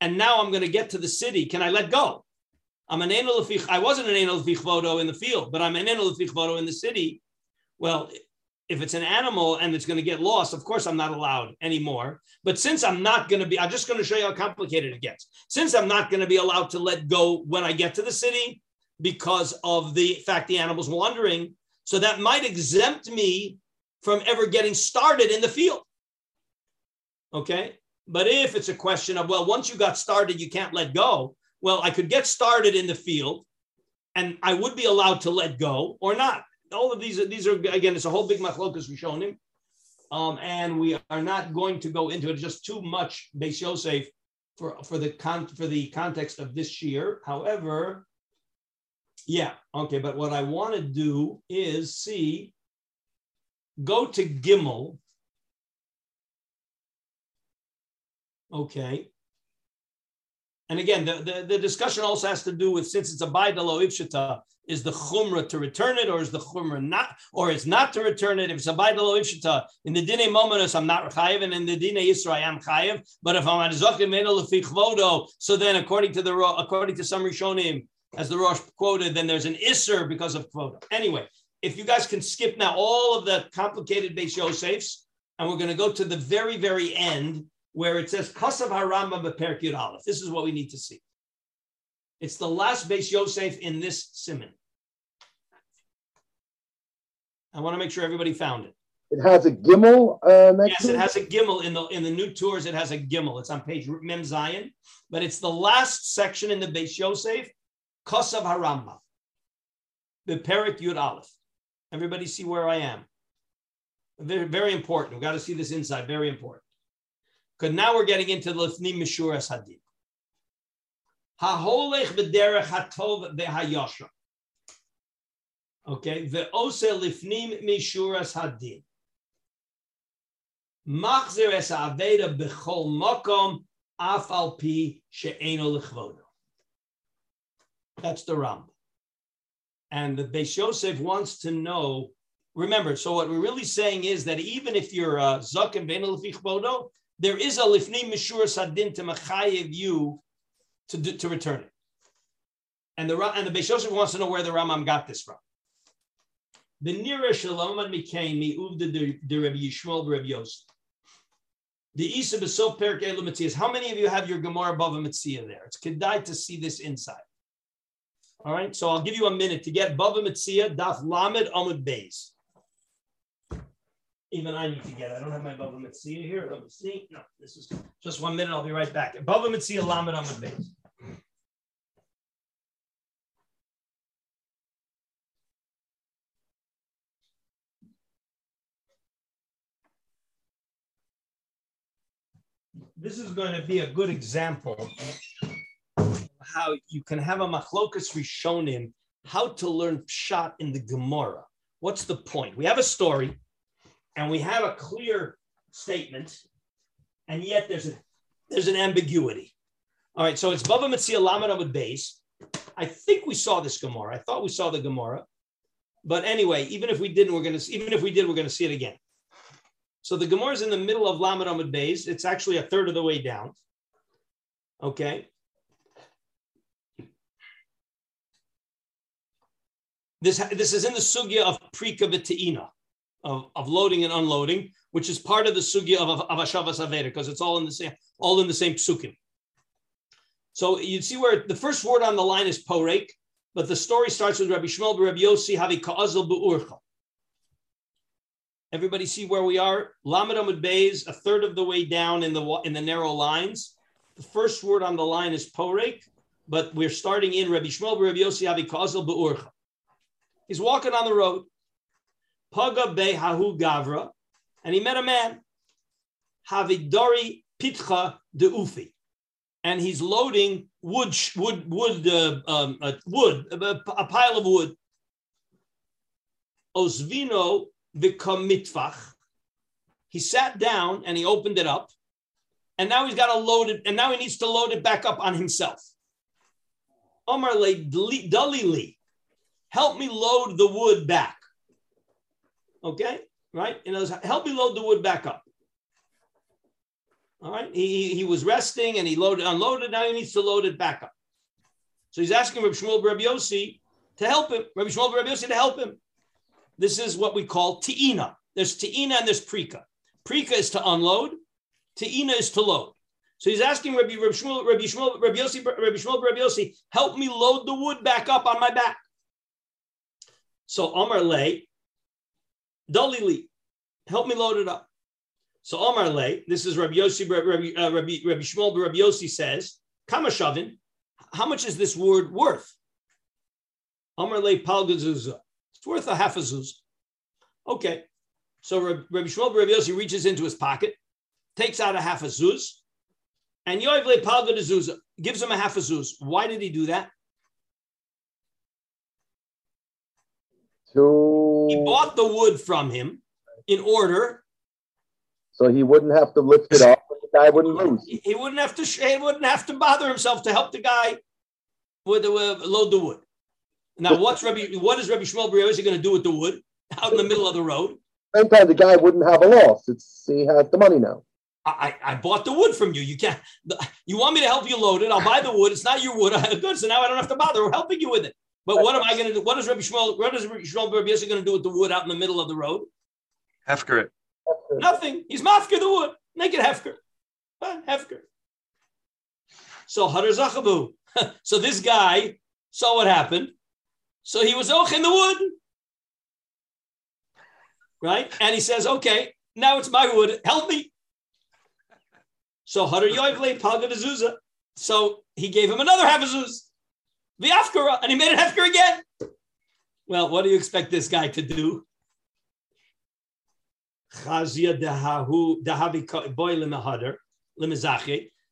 and now I'm going to get to the city. Can I let go? I'm an enol I wasn't an lefichvodo in the field, but I'm an lefichvodo in the city. Well, if it's an animal and it's going to get lost, of course I'm not allowed anymore. But since I'm not going to be, I'm just going to show you how complicated it gets. Since I'm not going to be allowed to let go when I get to the city because of the fact the animal's wandering, so that might exempt me from ever getting started in the field. Okay. But if it's a question of, well, once you got started, you can't let go. Well, I could get started in the field and I would be allowed to let go or not all of these, these are again, it's a whole big machlokas rishonim, um, and we are not going to go into it. Just too much Beis Yosef for for the con for the context of this year. However, yeah, okay. But what I want to do is see, go to Gimel. Okay. And again, the, the, the, discussion also has to do with since it's a baidalo ifshita, is the chumrah to return it, or is the chumrah not, or it's not to return it? If it's a baidalo ifshita, in the dine momentus, I'm not chayiv, and in the dine Yisra, I am chayiv. But if I'm at zokim chvodo, so then according to the according to some rishonim, as the Rosh quoted, then there's an isser because of quota. Anyway, if you guys can skip now all of the complicated Beis Yosefs, and we're going to go to the very, very end where it says Kasav Harambam Beperkid Aleph. This is what we need to see. It's the last Beis Yosef in this simon. I want to make sure everybody found it. It has a gimel. Uh, yes, it has a gimel in the in the new Turs. It has a gimel. It's on page Mem Zion, but it's the last section in the Beis Yosef, Kosav Haramba, the Perik Yud Aleph. Everybody see where I am. Very, very important. We've got to see this inside. Very important. Because now we're getting into the Lifnim Mishuras Hadid. Haholech b'derech hatov v'hayosha. Okay, ve'ose lifnim mishuras hadin. Machzer es aveda b'chol makom af al pi she'eno lechvodo. That's the Ram. And the Beis Yosef wants to know. Remember, so what we're really saying is that even if you're uh, a zakim v'eno lefichvodo, there is a lifnim mishur sadin to machayev you to, to return it. And the and the Beis Yosef wants to know where the Rambam got this from. The nearest shalom became me uvda the Rabbi Yishmael Rabbi Yosef. The Isa Besof Perik Elam How many of you have your Gemara Bava Metzia there? It's kedai to see this inside. All right, so I'll give you a minute to get Bava Metzia Daf Lamed Amud Beis. Even I need to get. I don't have my Bava Metzia here. Let me see. No, this is just one minute. I'll be right back. Bava Metzia Lamed Amud Beis. This is going to be a good example how you can have a machlokas rishonim, how to learn pshat in the Gemara. What's the point? We have a story, and we have a clear statement, and yet there's a there's an ambiguity. All right, so it's Bava Metzia Lamed Amud Beis. I think we saw this Gemara. I thought we saw the Gemara, but anyway, even if we didn't, we're gonna even if we did, we're gonna see it again. So the Gemara is in the middle of Lamed Amud Beis. It's actually a third of the way down. Okay, This, this is in the sugya of prika v'te'ina, of, of loading and unloading, which is part of the sugya of, of Aveda, because it's all in the same all in the same psukim. So you'd see where the first word on the line is porek, but the story starts with Rabbi Shmuel Rabbi Yossi Havi Ka'azal Be'urcha. Everybody see where we are? Lamed Amud Beis, a third of the way down in the in the narrow lines. The first word on the line is porek, but we're starting in Rabbi Shmuel Rabbi Yossi Havi Ka'azal Be'urcha. He's walking on the road. Paga be hahu gavra, and he met a man. Havidori pitcha de ufi, and he's loading wood, wood, wood, uh, um, uh, wood, a, a, pile of wood. Osvino v'kamitfach. He sat down and he opened it up, and now he's got to load it, and now he needs to load it back up on himself. Omar le dalili help me load the wood back. Okay, right? You know, help me load the wood back up. All right, he, he was resting and he loaded, unloaded. Now he needs to load it back up. So he's asking Rabbi Shmuel Rabbi Yossi to help him. Rabbi Shmuel Rabbi Yossi to help him. This is what we call te'ina. There's te'ina and there's prika. Prika is to unload. Te'ina is to load. So he's asking Rabbi, Rabbi Shmuel, Rabbi Shmuel, Rabbi Yossi, Rabbi Shmuel, Rabbi Yossi, help me load the wood back up on my back. So Omar lay, Dalili, help me load it up. So Omar lay, this is Rabbi Yossi, Rabbi, uh, Rabbi, Rabbi Shmuel, Rabbi Yossi says, Kamashavin, how much is this word worth? Omar lay palgazuzah. It's worth a half a zuz. Okay. So Rabbi Shmuel, Rabbi Yossi reaches into his pocket, takes out a half a zuz, and Yoiv le palgazuzah gives him a half a zuz. Why did he do that? to. He bought the wood from him in order. So he wouldn't have to lift it up, the guy wouldn't lose. He wouldn't have to. He wouldn't have to bother himself to help the guy with the uh, load the wood. Now, what's Rabbi? What is Rabbi Shmuel Ber Is he going to do with the wood out in the middle of the road? Same time, the guy wouldn't have a loss. It's he has the money now. I, I bought the wood from you. You can't. You want me to help you load it? I'll buy the wood. It's not your wood. Good. So now I don't have to bother helping you with it. But what am I going to do? What is Rabbi Shmuel? What is Rabbi Shmuel Rabbi Yossi going to do with the wood out in the middle of the road? Hefker it. Nothing. He's mafker the wood. Make it hefker. Hefker. So Hadar Zachabu. so this guy saw what happened. So he was och in the wood. Right? And he says, okay, now it's my wood. Help me. So Hadar Yoivle Palga So he gave him another half a zuz the Afkara, and he made it Hefker again. Well, what do you expect this guy to do?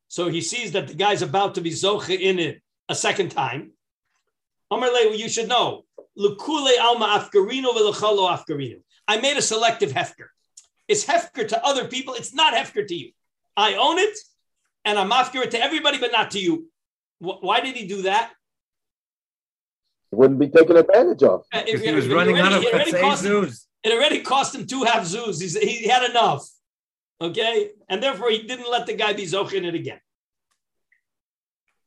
So he sees that the guy's about to be zoche in it a second time. Amarle, you should know. alma afkarino I made a selective hefker. It's hefker to other people. It's not hefker to you. I own it, and I'm afker to everybody, but not to you. Why did he do that? It wouldn't be taken advantage of. Uh, if, he was running already, out of it already, him, it already cost him two half zoos. He's, he had enough. Okay? And therefore, he didn't let the guy be zochin it again.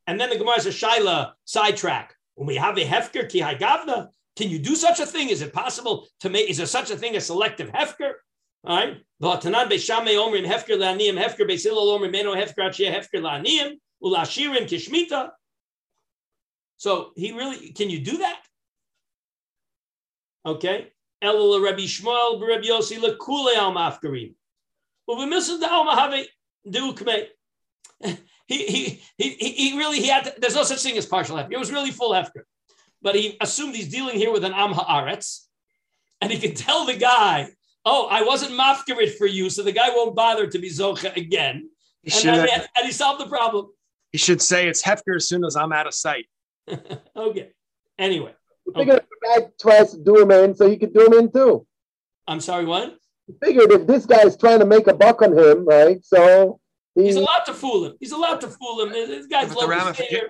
And then the Gemara says, Shaila, sidetrack. When we have a Hefker ki gavna, can you do such a thing? Is it possible to make, is there such a thing as selective Hefker? All right. Hefker hefker hefker hefker kishmita. So he really, can you do that? Okay. Elul Rabbi Shmuel Rabbi Yossi lekule al mafkarim. Uv'misad da'al mahave du'ukmei. He, he, he, he really, he had, to, there's no such thing as partial hefker. It was really full hefker. But he assumed he's dealing here with an am ha'aretz. And he could tell the guy, oh, I wasn't mafkarit for you, so the guy won't bother to be zocha again. He And, should, then- and he solved the problem. he should say it's Hefker as soon as I'm out of sight. okay. Anyway, Figured if the guy tries to do him in, so he could do him in too. I'm sorry, what? Figured if this guy's trying to make a buck on him, right? So he, He's allowed to fool him. He's allowed to fool him. This guy's But the local ramifica-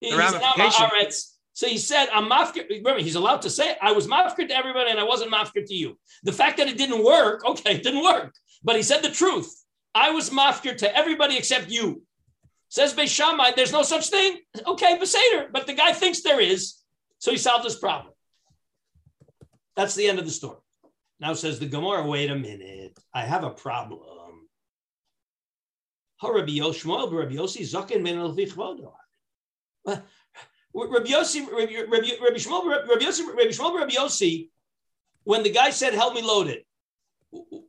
He's an Amma ramification- So he said, I'm mafkir. Remember, he's allowed to say, it. I was mafkir to everybody and I wasn't mafkir to you. The fact that it didn't work, okay, it didn't work. But he said the truth. I was mafkir to everybody except you. Says Beis Shammai, there's no such thing. Okay, Beseder. But the guy thinks there is. So he solved his problem. That's the end of the story. Now says the Gemara, wait a minute. I have a problem. Rabbi Yoshmuel, Rabbi Yossi, Zaken men al vichvodo. Rabbi Yossi, Rabbi Rabbi Rabbi Shmuel, Rabbi Yossi, Rabbi Shmuel, Rabbi Yossi, when the guy said, "Help me load it,"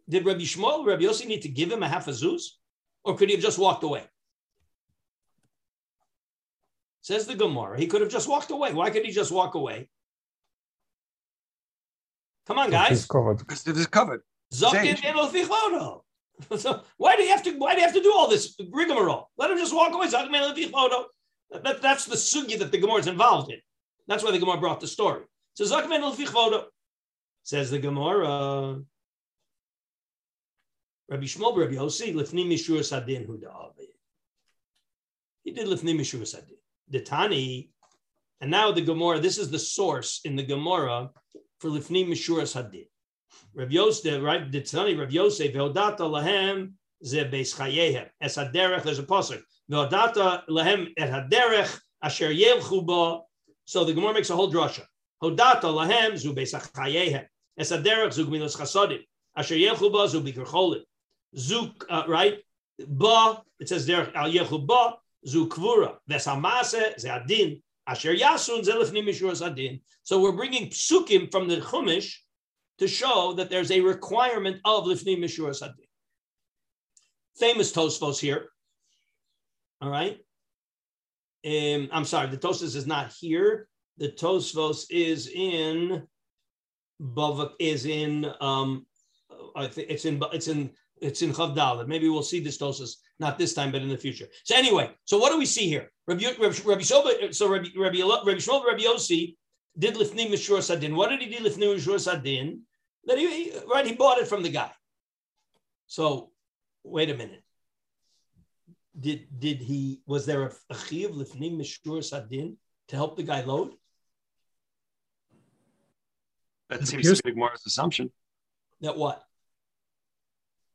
did Rabbi Shmuel, Rabbi Yossi need to give him a half a zuz, or could he have just walked away? Says the Gemara, he could have just walked away. Why could he just walk away? Come on, guys. He's covered. Because it is covered. Zaken So why do you have to? Why do you have to do all this rigmarole? Let him just walk away. That, that's the sugya that the Gemara is involved in. That's why the Gemara brought the story. So Zaken men al vichvodo. Says the Gemara. Rabbi Shmuel, Rabbi Yossi, lifni mishur sadin hu da'avi. He did lifni mishur sadin. The Tani, and now the Gemara. This is the source in the Gemara for lifni mishur sadin. Rav Yosef, right? The Tani Rav Yosef, ve'odata lahem ze beis chayehem. Es haderech, there's a pasuk. Ve'odata lahem et haderech asher yelchu ba. So the Gemara makes a whole drasha. Hodata lahem zu beis chayehem. Es haderech zu gmilos chasodim. Asher yelchu ba zu bikr cholim. Zuk, uh, right? Ba, it says derech al yelchu ba, zu kvura. Ves hamase ze adin. Asher yasun ze lifni mishur adin. So we're bringing psukim from the Chumash to show that there's a requirement of lifni mishur sadin. Famous Tosfos here. All right. Um, I'm sorry, the Tosfos is not here. The Tosfos is in Bavak is in um I think it's in it's in it's in Chavdalit. Maybe we'll see this Tosfos not this time, but in the future. So anyway, so what do we see here? Rabbi Rabbi, so Rabbi Rabbi Rabbi Shmuel Rabbi Yossi did lifni mishur sadin. What did he do lifni mishur sadin? That he, he- right he bought it from the guy. So wait a minute. Did did he was there a, a chiv lifni mishur sadin to help the guy load? That It seems appears- to be Gemara's assumption. That what?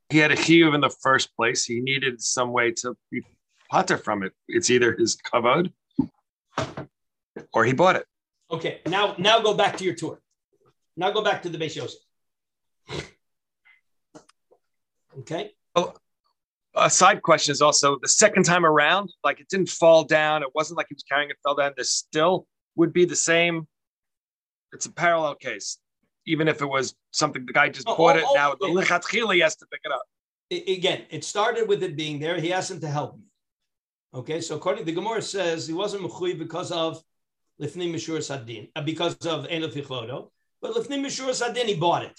He had a chiyuv in the first place. He needed some way to be pater from it. It's either his kavod or he bought it. Okay, now now go back to your Tur. Now go back to the Beis Yosef. Okay. A side question is also the second time around, like it didn't fall down. It wasn't like he was carrying it, fell down. This still would be the same. It's a parallel case, even if it was something the guy just Oh, bought oh, it. oh, now the yeah. lichatchila has to pick it up. I- again, it started with it being there. He asked him to help me. Okay, so according the Gemara says he wasn't mechuy because of lifnim mishur sadin, uh, because of ein lefichlodo, but lifnim mishur sadin he bought it,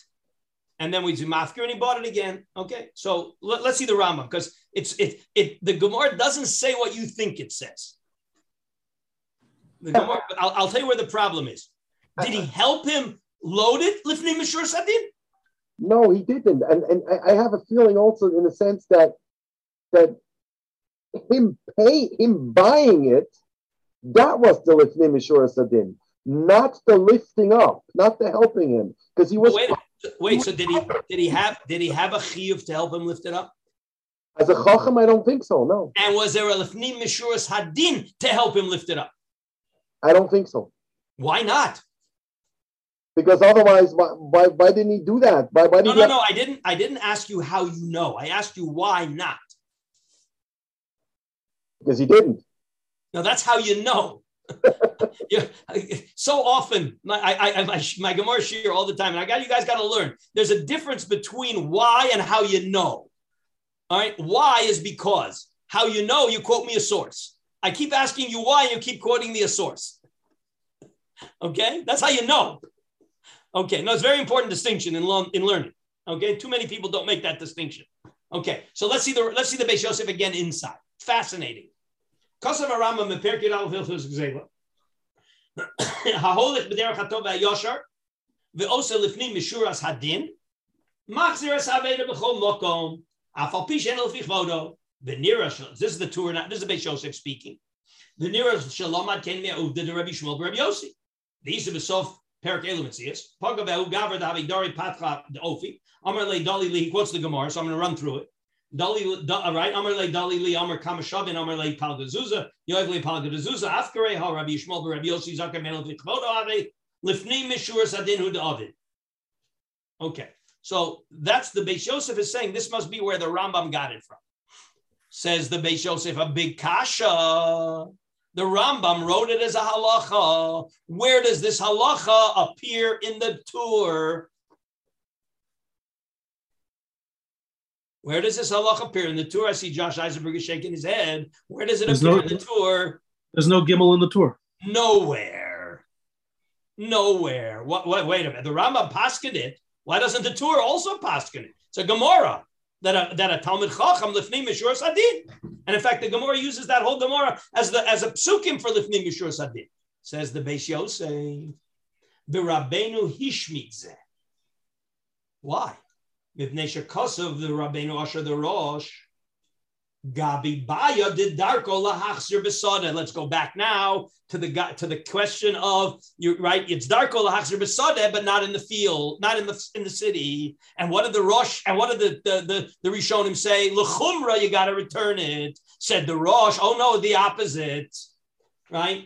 and then we do mafkir and he bought it again. Okay, so let, us see the Rambam because it's it it the Gemara doesn't say what you think it says. The uh, Gemara, I'll, I'll tell you where the problem is. Did he uh, help him load it lifnim mishur sadin? No, he didn't, and and I- have a feeling also in the sense that that him pay him buying it, that was the lifnim mishur sadin, not the lifting up, not the helping him, because he was wait, wait. So did he did he have did he have a chiyuv to help him lift it up? as a chacham. I don't think so. No, And was there a lifnim mishuras hadin to help him lift it up? I don't think so. Why not? Because otherwise, why, why, why didn't he do that? Why, why did No, no, have- no. I didn't. I didn't ask you how you know. I asked you why not. Because he didn't. Now that's how you know. Yeah, so often my I, I my my Gemara shir all the time, and I got you guys got to learn. There's a difference between why and how you know. All right, why is because how you know. You quote me a source. I keep asking you why, and you keep quoting me a source. Okay, that's how you know. Okay, no, it's very important distinction in in learning. Okay, too many people don't make that distinction. Okay, so let's see the let's see the Beis Yosef again inside. Fascinating. Kosav Arama meperkid al hilchus gzela. Haholich b'derech hatov ha'yoshar ve'osa lifnim mishuras hadin machzir es haveda b'chol mokom afal pi she'en lefich vodo v'nira this is the Tur this is the Beis Yosef speaking. V'nira shalom ad ken me'uvda de Rabbi Shmuel Rabbi Yossi. These are the sof perik elu mitzias pagav ve'u gaver da havidari patra the ofi. Amar le dali li he quotes the Gemara so I'm going to run through it Dali, right. Amar le Dali li Amar Kamashavin Amar le Palgazuza Yoev le Palgazuza Afkare ha Rabbi Yishmael Rabbi Yossi Zakar Melo Vichvodo Ave Lifni Mishur Sadin Hu David. Okay, so that's the Beis Yosef is saying this must be where the Rambam got it from. Says the Beis Yosef a big kasha. The Rambam wrote it as a halacha. Where does this halacha appear in the Tur? Where does this halacha appear in the Tur? I see Josh Eisenberg is shaking his head. Where does it There's appear no- in the Tur? There's no Gimel in the Tur. Nowhere. Nowhere. What, what, wait a minute. The Rambam paskin it. Why doesn't the Tur also paskin it? It's a Gemara that a, that a Talmud Chacham lifnim mishur sadin. And in fact, the Gemara uses that whole Gemara as the as a psukim for lifnim mishur sadin. Says the Beis Yosef, the Rabbeinu hishmitze. Why? Mipnei shekosov the Rabbeinu Asher the Rosh. Gabi Baya did Darko lahachzir besada. Let's go back now to the to the question of you right. It's Darko lahachzir besada, but not in the field, not in the in the city. And what did the Rosh and what did the the the, the Rishonim say? Lechumra, you got to return it. Said the Rosh. Oh no, the opposite. Right.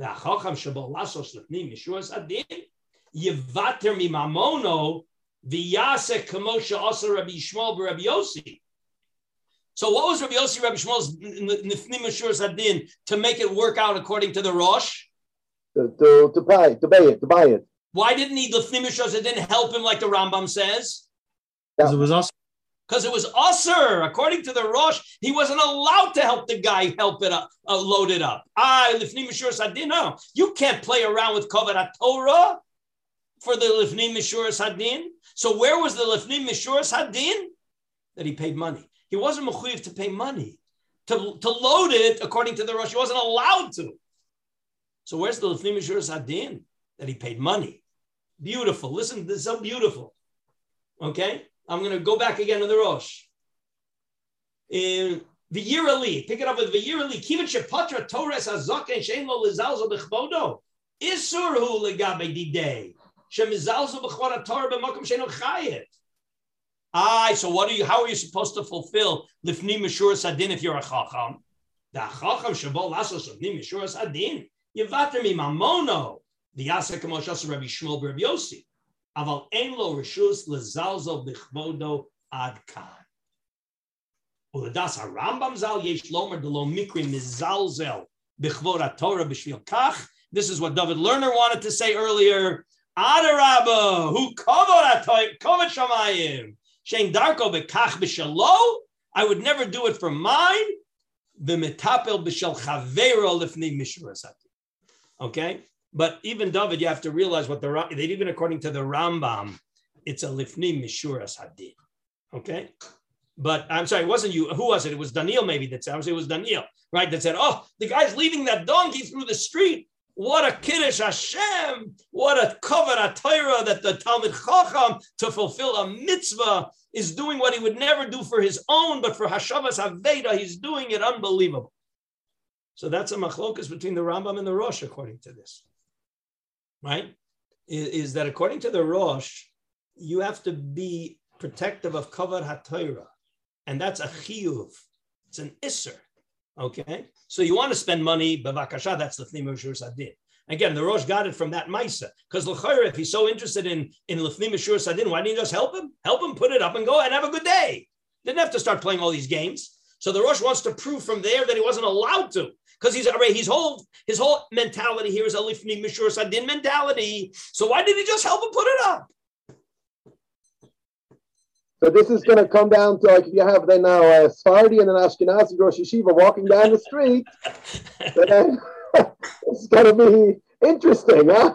V'achacham shebo lasos lefnim mishuas adin. Yevater mimamono v'yase kamo she'asa Rabbi Yishmael b'Rabbi Yossi. So what was Rabbi Yossi, Rabbi Shmuel's nifnim mishuas adin to make it work out according to the Rosh? To, to, to buy to buy it, to buy it. Why didn't he lifnim mishuas adin help him like the Rambam says? Because it was also Because it was usher. According to the Rosh, he wasn't allowed to help the guy help it up, uh, load it up. I lifnim mishuas adin. No, you can't play around with kovet Torah for the lifnim mishuas hadin. So where was the lifnim mishuas hadin? That he paid money. He wasn't mechuyev to pay money to, to load it according to the Rosh. He wasn't allowed to. So where's the lifnim mishuas hadin? That he paid money. Beautiful. Listen, this is so beautiful. Okay, I'm going to go back again to the Rosh. In the year Ali, pick it up with the year Ali. Kivat shepatra Torres hazaken shein lo lizalzo bechvodo. Isur hu legabe didei. Shemizalzo bechvod Torah b'makom shein chayet. Aye, so what are you? How are you supposed to fulfill lifni mishur sadin if you're a chacham? The chacham shabo lasos lifnim mishur sadin. Yevater mi mamono. The yasa kamosh asa Rabbi Shmuel Rabbi Yossi. Ein lo rishus lezalzo b'chvodo ad kan. Uledas harambam zal yesh lomer de lo mikri mizalzel b'chvod Torah b'shvil kach. This is what David Lerner wanted to say earlier. Who kovod shamayim. I would never do it for mine. V'metapel b'shel chavero lifnei mishurasati. Okay, but even David, you have to realize what the that even according to the Rambam, it's a lifnim mishuras hadin. Okay, but I'm sorry, it wasn't you. Who was it? It was Daniel maybe that said. I say it was Daniel, right? That said, "Oh, the guy's leaving that donkey through the street. What a Kiddush Hashem! What a kavod Torah that the Talmud Chacham to fulfill a mitzvah is doing what he would never do for his own, but for Hashavas Haveda, he's doing it unbelievable. So that's a machlokas between the Rambam and the Rosh, according to this. Right? Is, is that according to the Rosh, you have to be protective of cover HaTorah. And that's a chiyuv. It's an isser. Okay? So you want to spend money, bavakasha, that's the theme of Shur Sadin. Again, the Rosh got it from that Maisa. Because L'chayr, if he's so interested in, in Lefnim Shur Sadin, why didn't you just help him? Help him put it up and go and have a good day. Didn't have to start playing all these games. So the Rosh wants to prove from there that he wasn't allowed to. Because he's already his whole his whole mentality here is a Lifnim Mishur Sadin mentality. So why did he just help him put it up? So this is going to come down to like if you have then now a Sephardi and an Ashkenazi Rosh Yeshiva walking down the street, then it's going to be interesting, huh?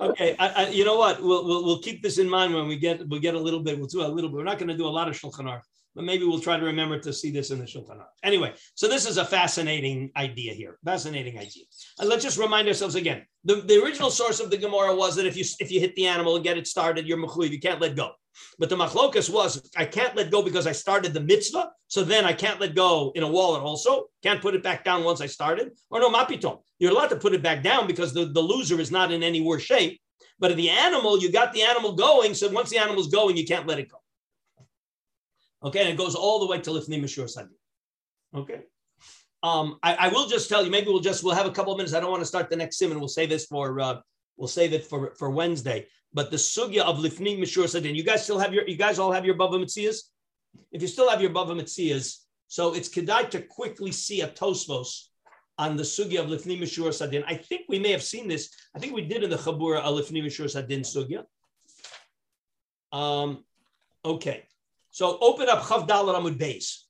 okay, I, I, you know what? We'll, we'll we'll keep this in mind when we get we'll get a little bit. We'll do a little bit. We're not going to do a lot of Shulchan Aruch, but maybe we'll try to remember to see this in the Shulchan Aruch. Anyway, so this is a fascinating idea here. Fascinating idea. And let's just remind ourselves again. The, the original source of the Gemara was that if you if you hit the animal and get it started, you're mechuyev. You can't let go. But the machlokas was, I can't let go because I started the mitzvah. So then I can't let go in a wallet also. Can't put it back down once I started. Or no, mapitom. You're allowed to put it back down because the, the loser is not in any worse shape. But the animal, you got the animal going. So once the animal's going, you can't let it go. Okay, and it goes all the way to Lifnim Mishur Sadi. Okay. Um, I, I, will just tell you, maybe we'll just we'll have a couple of minutes. I don't want to start the next sim, and we'll save this for uh, we'll save it for for Wednesday. But the sugya of lifnim mishur sadin, you guys still have your, you guys all have your bava mitzias. If you still have your bava mitzias, so it's kedai to quickly see a tosvos on the sugya of lifnim mishur sadin. I think we may have seen this. I think we did in the chabura a lifnim mishur sadin sugya. Um, okay, so open up chav dalar amud beis.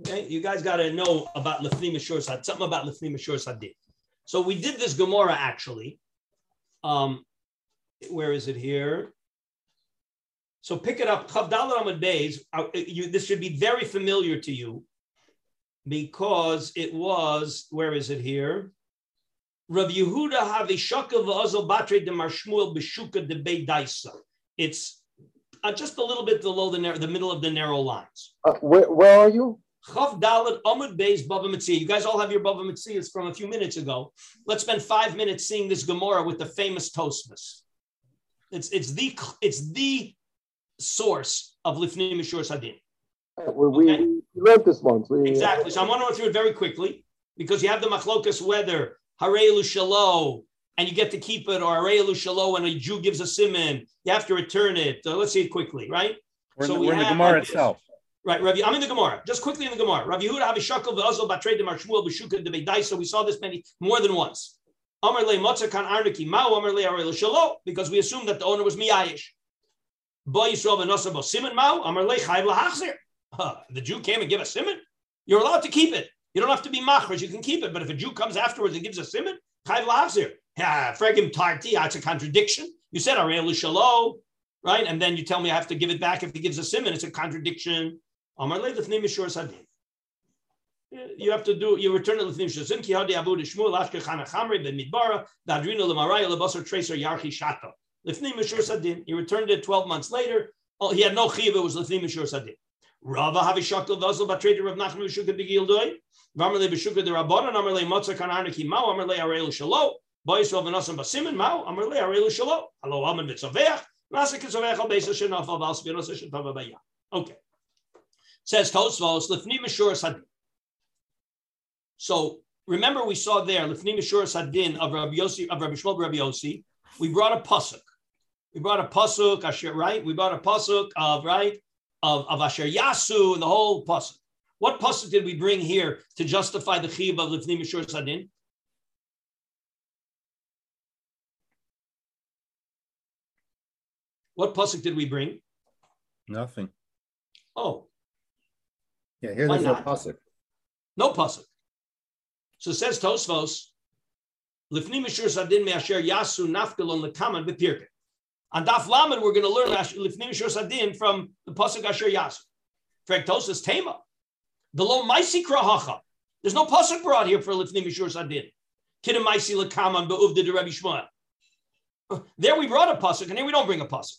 Okay, you guys got to know about lifnim mishur sadin, something about lifnim mishur sadin. So we did this Gemara actually. Um, where is it here? So pick it up. Chavdal Ramad Beis. Uh, this should be very familiar to you because it was. Where is it here? Rav Yehuda Havishaka v'Azal Batre de Marshmuel Beshuka de Daisa. It's uh, just a little bit below the narrow, the middle of the narrow lines. Uh, where, where are you? Chav Dalet Amud Beis Bava Mitzia. You guys all have your Bava Mitzias from a few minutes ago. Let's spend five minutes seeing this Gemara with the famous Tosmas. It's it's the it's the source of Lifnei Mishur Sadin. We, okay? we learned this once. We, exactly. So I'm going to go through it very quickly because you have the machlokas whether Harelu Shalo and you get to keep it, or Harelu Shalo and a Jew gives a simon, you have to return it. So let's see it quickly, right? We're so in the, we are in the Gemara itself. Right, Rabbi, I'm in the Gemara. Just quickly in the Gemara. Rabbi Yehuda Avishakal ve'azol batre de Marshmuel b'shuka Debeidai. So we saw this many more than once. Amar le motza kan arniki mao amar le arel shalo because we assumed that the owner was miyayish. Bo yisrael v'nosa bo simon mao amar le chayv lahachzir. The Jew came and gave a simon. You're allowed to keep it. You don't have to be machras. You can keep it. But if a Jew comes afterwards and gives a simon, chayv lahachzir. Uh, Fregim tarti. That's a contradiction. You said arel shalo, right? And then you tell me I have to give it back if he gives a simon. It's a contradiction. Amar le lefnei mishur sadin. You have to do. You return to lefnei mishur sadin. Ki hadi avu shmuel ashke chana chamri b'midbara dadrina lemaraya lebasar tracer yarchi shato. Lefnei mishur sadin. He returned it twelve months later. Oh, he had no chiv. It was lefnei mishur sadin. Rava havi shakal vazel batreder Rav Nachman b'shuka b'gildoi. V'amar le b'shuka de rabbanon. Amar le motza kanarna ki mao. Amar le arelu shalo. Bois Rav Nasan basimin mao. Amar le shalo. Halo amen mitzaveach. Nasa kitzaveach al beisa shenaf al. Okay. Says Tosfos, Lifni Mishur Sadin. So remember, we saw there Lifni Mishur Sadin of Rabbi Yossi, of Rabbi Shmuel Rabbi Yossi. We brought a pasuk. We brought a pasuk, Asher, right? We brought a pasuk of right of, of Asher Yasu and the whole pasuk. What pasuk did we bring here to justify the chiyuv of Lifni Mishur Sadin? What pasuk did we bring? Nothing. Oh, yeah, here there's no pasuk. No pasuk. So says Tosfos, Lifni Mishur Sadin Me'asher Yasu Nafkalon Lekaman B'Pirke. On Daf Lamed, we're going to learn Lifni Mishur Sadin from the pasuk Asher Yasu. Frag Tosfos Tema. The lo maisi krahacha. There's no pasuk brought here for lifnim mishur sadin. Kidamaisi lakaman be'uvda de Rabbi Shmuel. Uh, there we brought a pasuk, and here we don't bring a pasuk.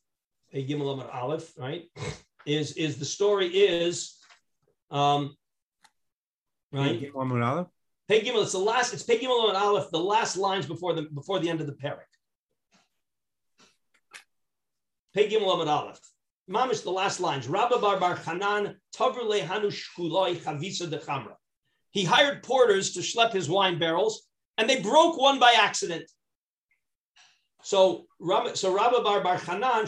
a Gimel Aleph, right? Is is the story is um, right? Pei Gimel. It's the last. It's Pei Gimel Aleph. The last lines before the before the end of the parak. Pei Gimel Aleph. Mamish, the last lines. Rabba Bar Bar Hanan Tavrle Hanu Shkuloi Chavisa de Chamra. He hired porters to schlep his wine barrels, and they broke one by accident. So, so Rabba Bar Bar Hanan.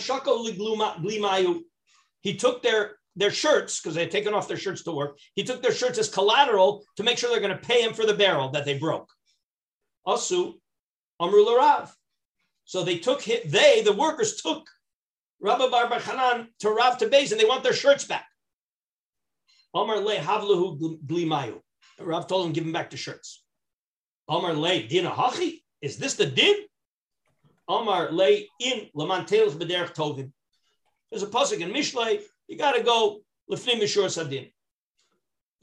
He took their their shirts because they had taken off their shirts to work. He took their shirts as collateral to make sure they're going to pay him for the barrel that they broke. Asu Amru. So they took they, the workers took Rabbi Bar Bar Hanan to Rav to base, and they want their shirts back. Omar le havlahu blimayu. Rav told him, give him back the shirts. Omar le dina hachi. Is this the din? Omar lay in lamantelos b'derech tovim. There's a pasuk in Mishlei. You got to go lefnim mishur sadin.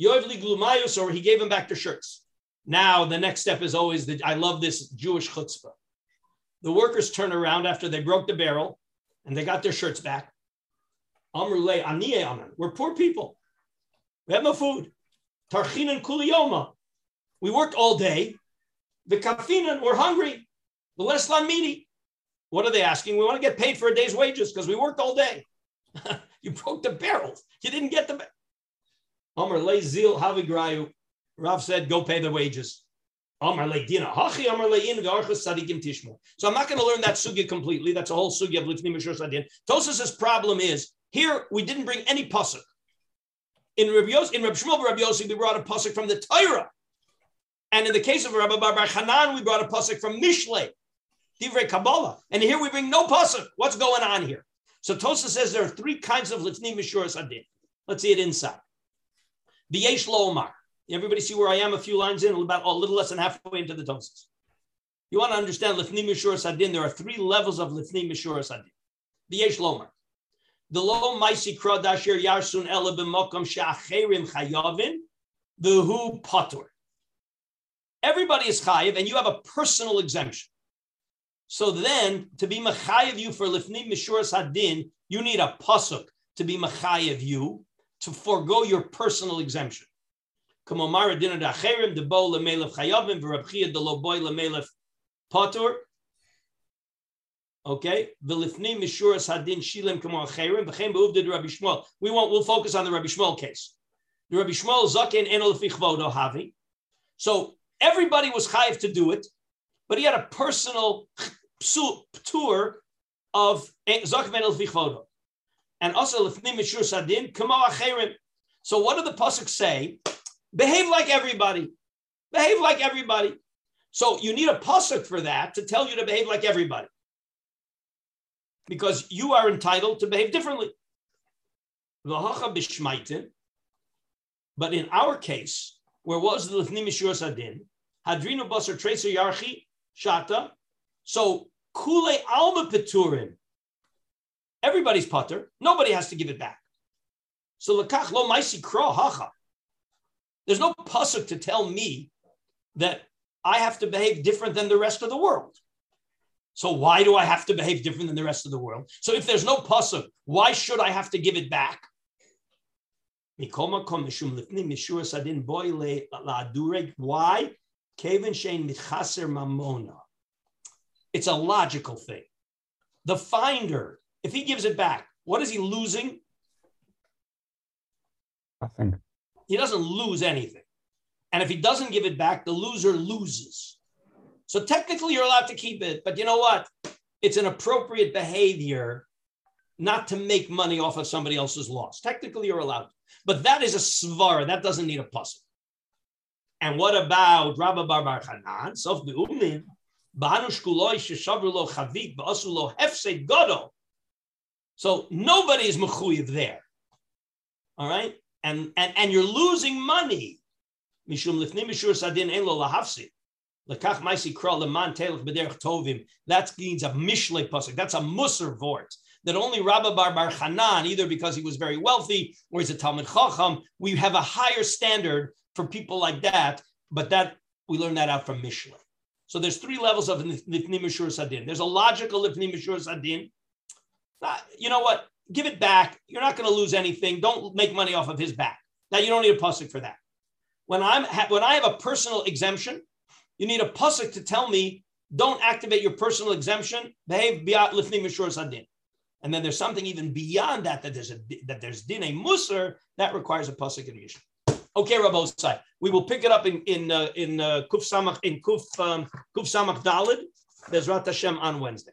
Yoivli glumayu. or he gave him back the shirts. Now the next step is always that I love this Jewish chutzpah. The workers turn around after they broke the barrel and they got their shirts back. Amr lay anniyaman. We're poor people. We have no food. Tarchinan kuliyoma. We worked all day. The kafinan, we're hungry. The midi. What are they asking? We want to get paid for a day's wages because we worked all day. you broke the barrels. You didn't get the. Le zil havigrayu. Rav said, go pay the wages. So I'm not going to learn that sugya completely. That's a whole sugya of Lifnim Mishur Sadin. Tosas's problem is here we didn't bring any pasuk. In Rabbi, Yos, in Rabbi Shmuel Rabbi Yossi, we brought a pasuk from the Torah. And in the case of Rabbi Bar Hanan, we brought a pasuk from Mishle, Divrei Kabbalah. And here we bring no pasuk. What's going on here? So Tosa says there are three kinds of Lifnim Mishur adin. Let's see it inside. B'yesh Lo Omar. Everybody see where I am a few lines in, about a little less than halfway into the Tosas. You want to understand Lifnim Mishur Sadin, there are three levels of Lifnim Mishur Sadin. B'yesh Lomar. The lo maisi kra dasher yarsun ele b'mokom she'acherim chayavin, the who patur. Everybody is chayiv, and you have a personal exemption. So then, to be machayev you for lifnim mishuras hadin, you need a pasuk to be machayev you to forego your personal exemption. Okay, Rabbi. We won't. We'll focus on the Rabbi Shmuel case. The Rabbi Shmuel zaken eno lefichvodo havi. So everybody was chayiv to do it, but he had a personal tour of eno lefichvodo. And also lifnim mishuras hadin kamo cherim. So what do the pasuk say? Behave like everybody. Behave like everybody. So you need a pasuk for that to tell you to behave like everybody. Because you are entitled to behave differently. But in our case, where was the Lifnim Mishur Sadin? Hadrino Basar Tracer Yarchi Shata. So Kule Alma Peturim. Everybody's putter. Nobody has to give it back. So Lakach Lo Maisi Hacha. There's no pasuk to tell me that I have to behave different than the rest of the world. So why do I have to behave different than the rest of the world? So if there's no pasuk, why should I have to give it back? Why? It's a logical thing. The finder, if he gives it back, what is he losing? Nothing he doesn't lose anything. And if he doesn't give it back, the loser loses. So technically, you're allowed to keep it. But you know what? It's an appropriate behavior not to make money off of somebody else's loss. Technically, you're allowed. But that is a svara. That doesn't need a puzzle. And what about Rabba Bar Bar Hanan? So nobody is mechuyev there. All right? And, and, and you're losing money. That means a mishle pasuk. That's a musar vort that only Rabbi Bar Bar Hanan, either because he was very wealthy or he's a Talmud Chacham, we have a higher standard for people like that. But that we learned that out from Mishle. So there's three levels of Lifnim Mishuras HaDin. There's a logical Lifnim Mishuras HaDin. You know what? Give it back. You're not going to lose anything. Don't make money off of his back. Now you don't need a pasuk for that. When I'm when I have a personal exemption, you need a pasuk to tell me don't activate your personal exemption. Behave biyat lifnim mishuras hadin. And then there's something even beyond that that there's a that there's din musar that requires a pasuk in Mishnah. Okay, Rabbosai. We will pick it up in in uh, in uh, Kuf Samach in Kuf um, Kuf Samach Dalid. Bezrat Hashem on Wednesday.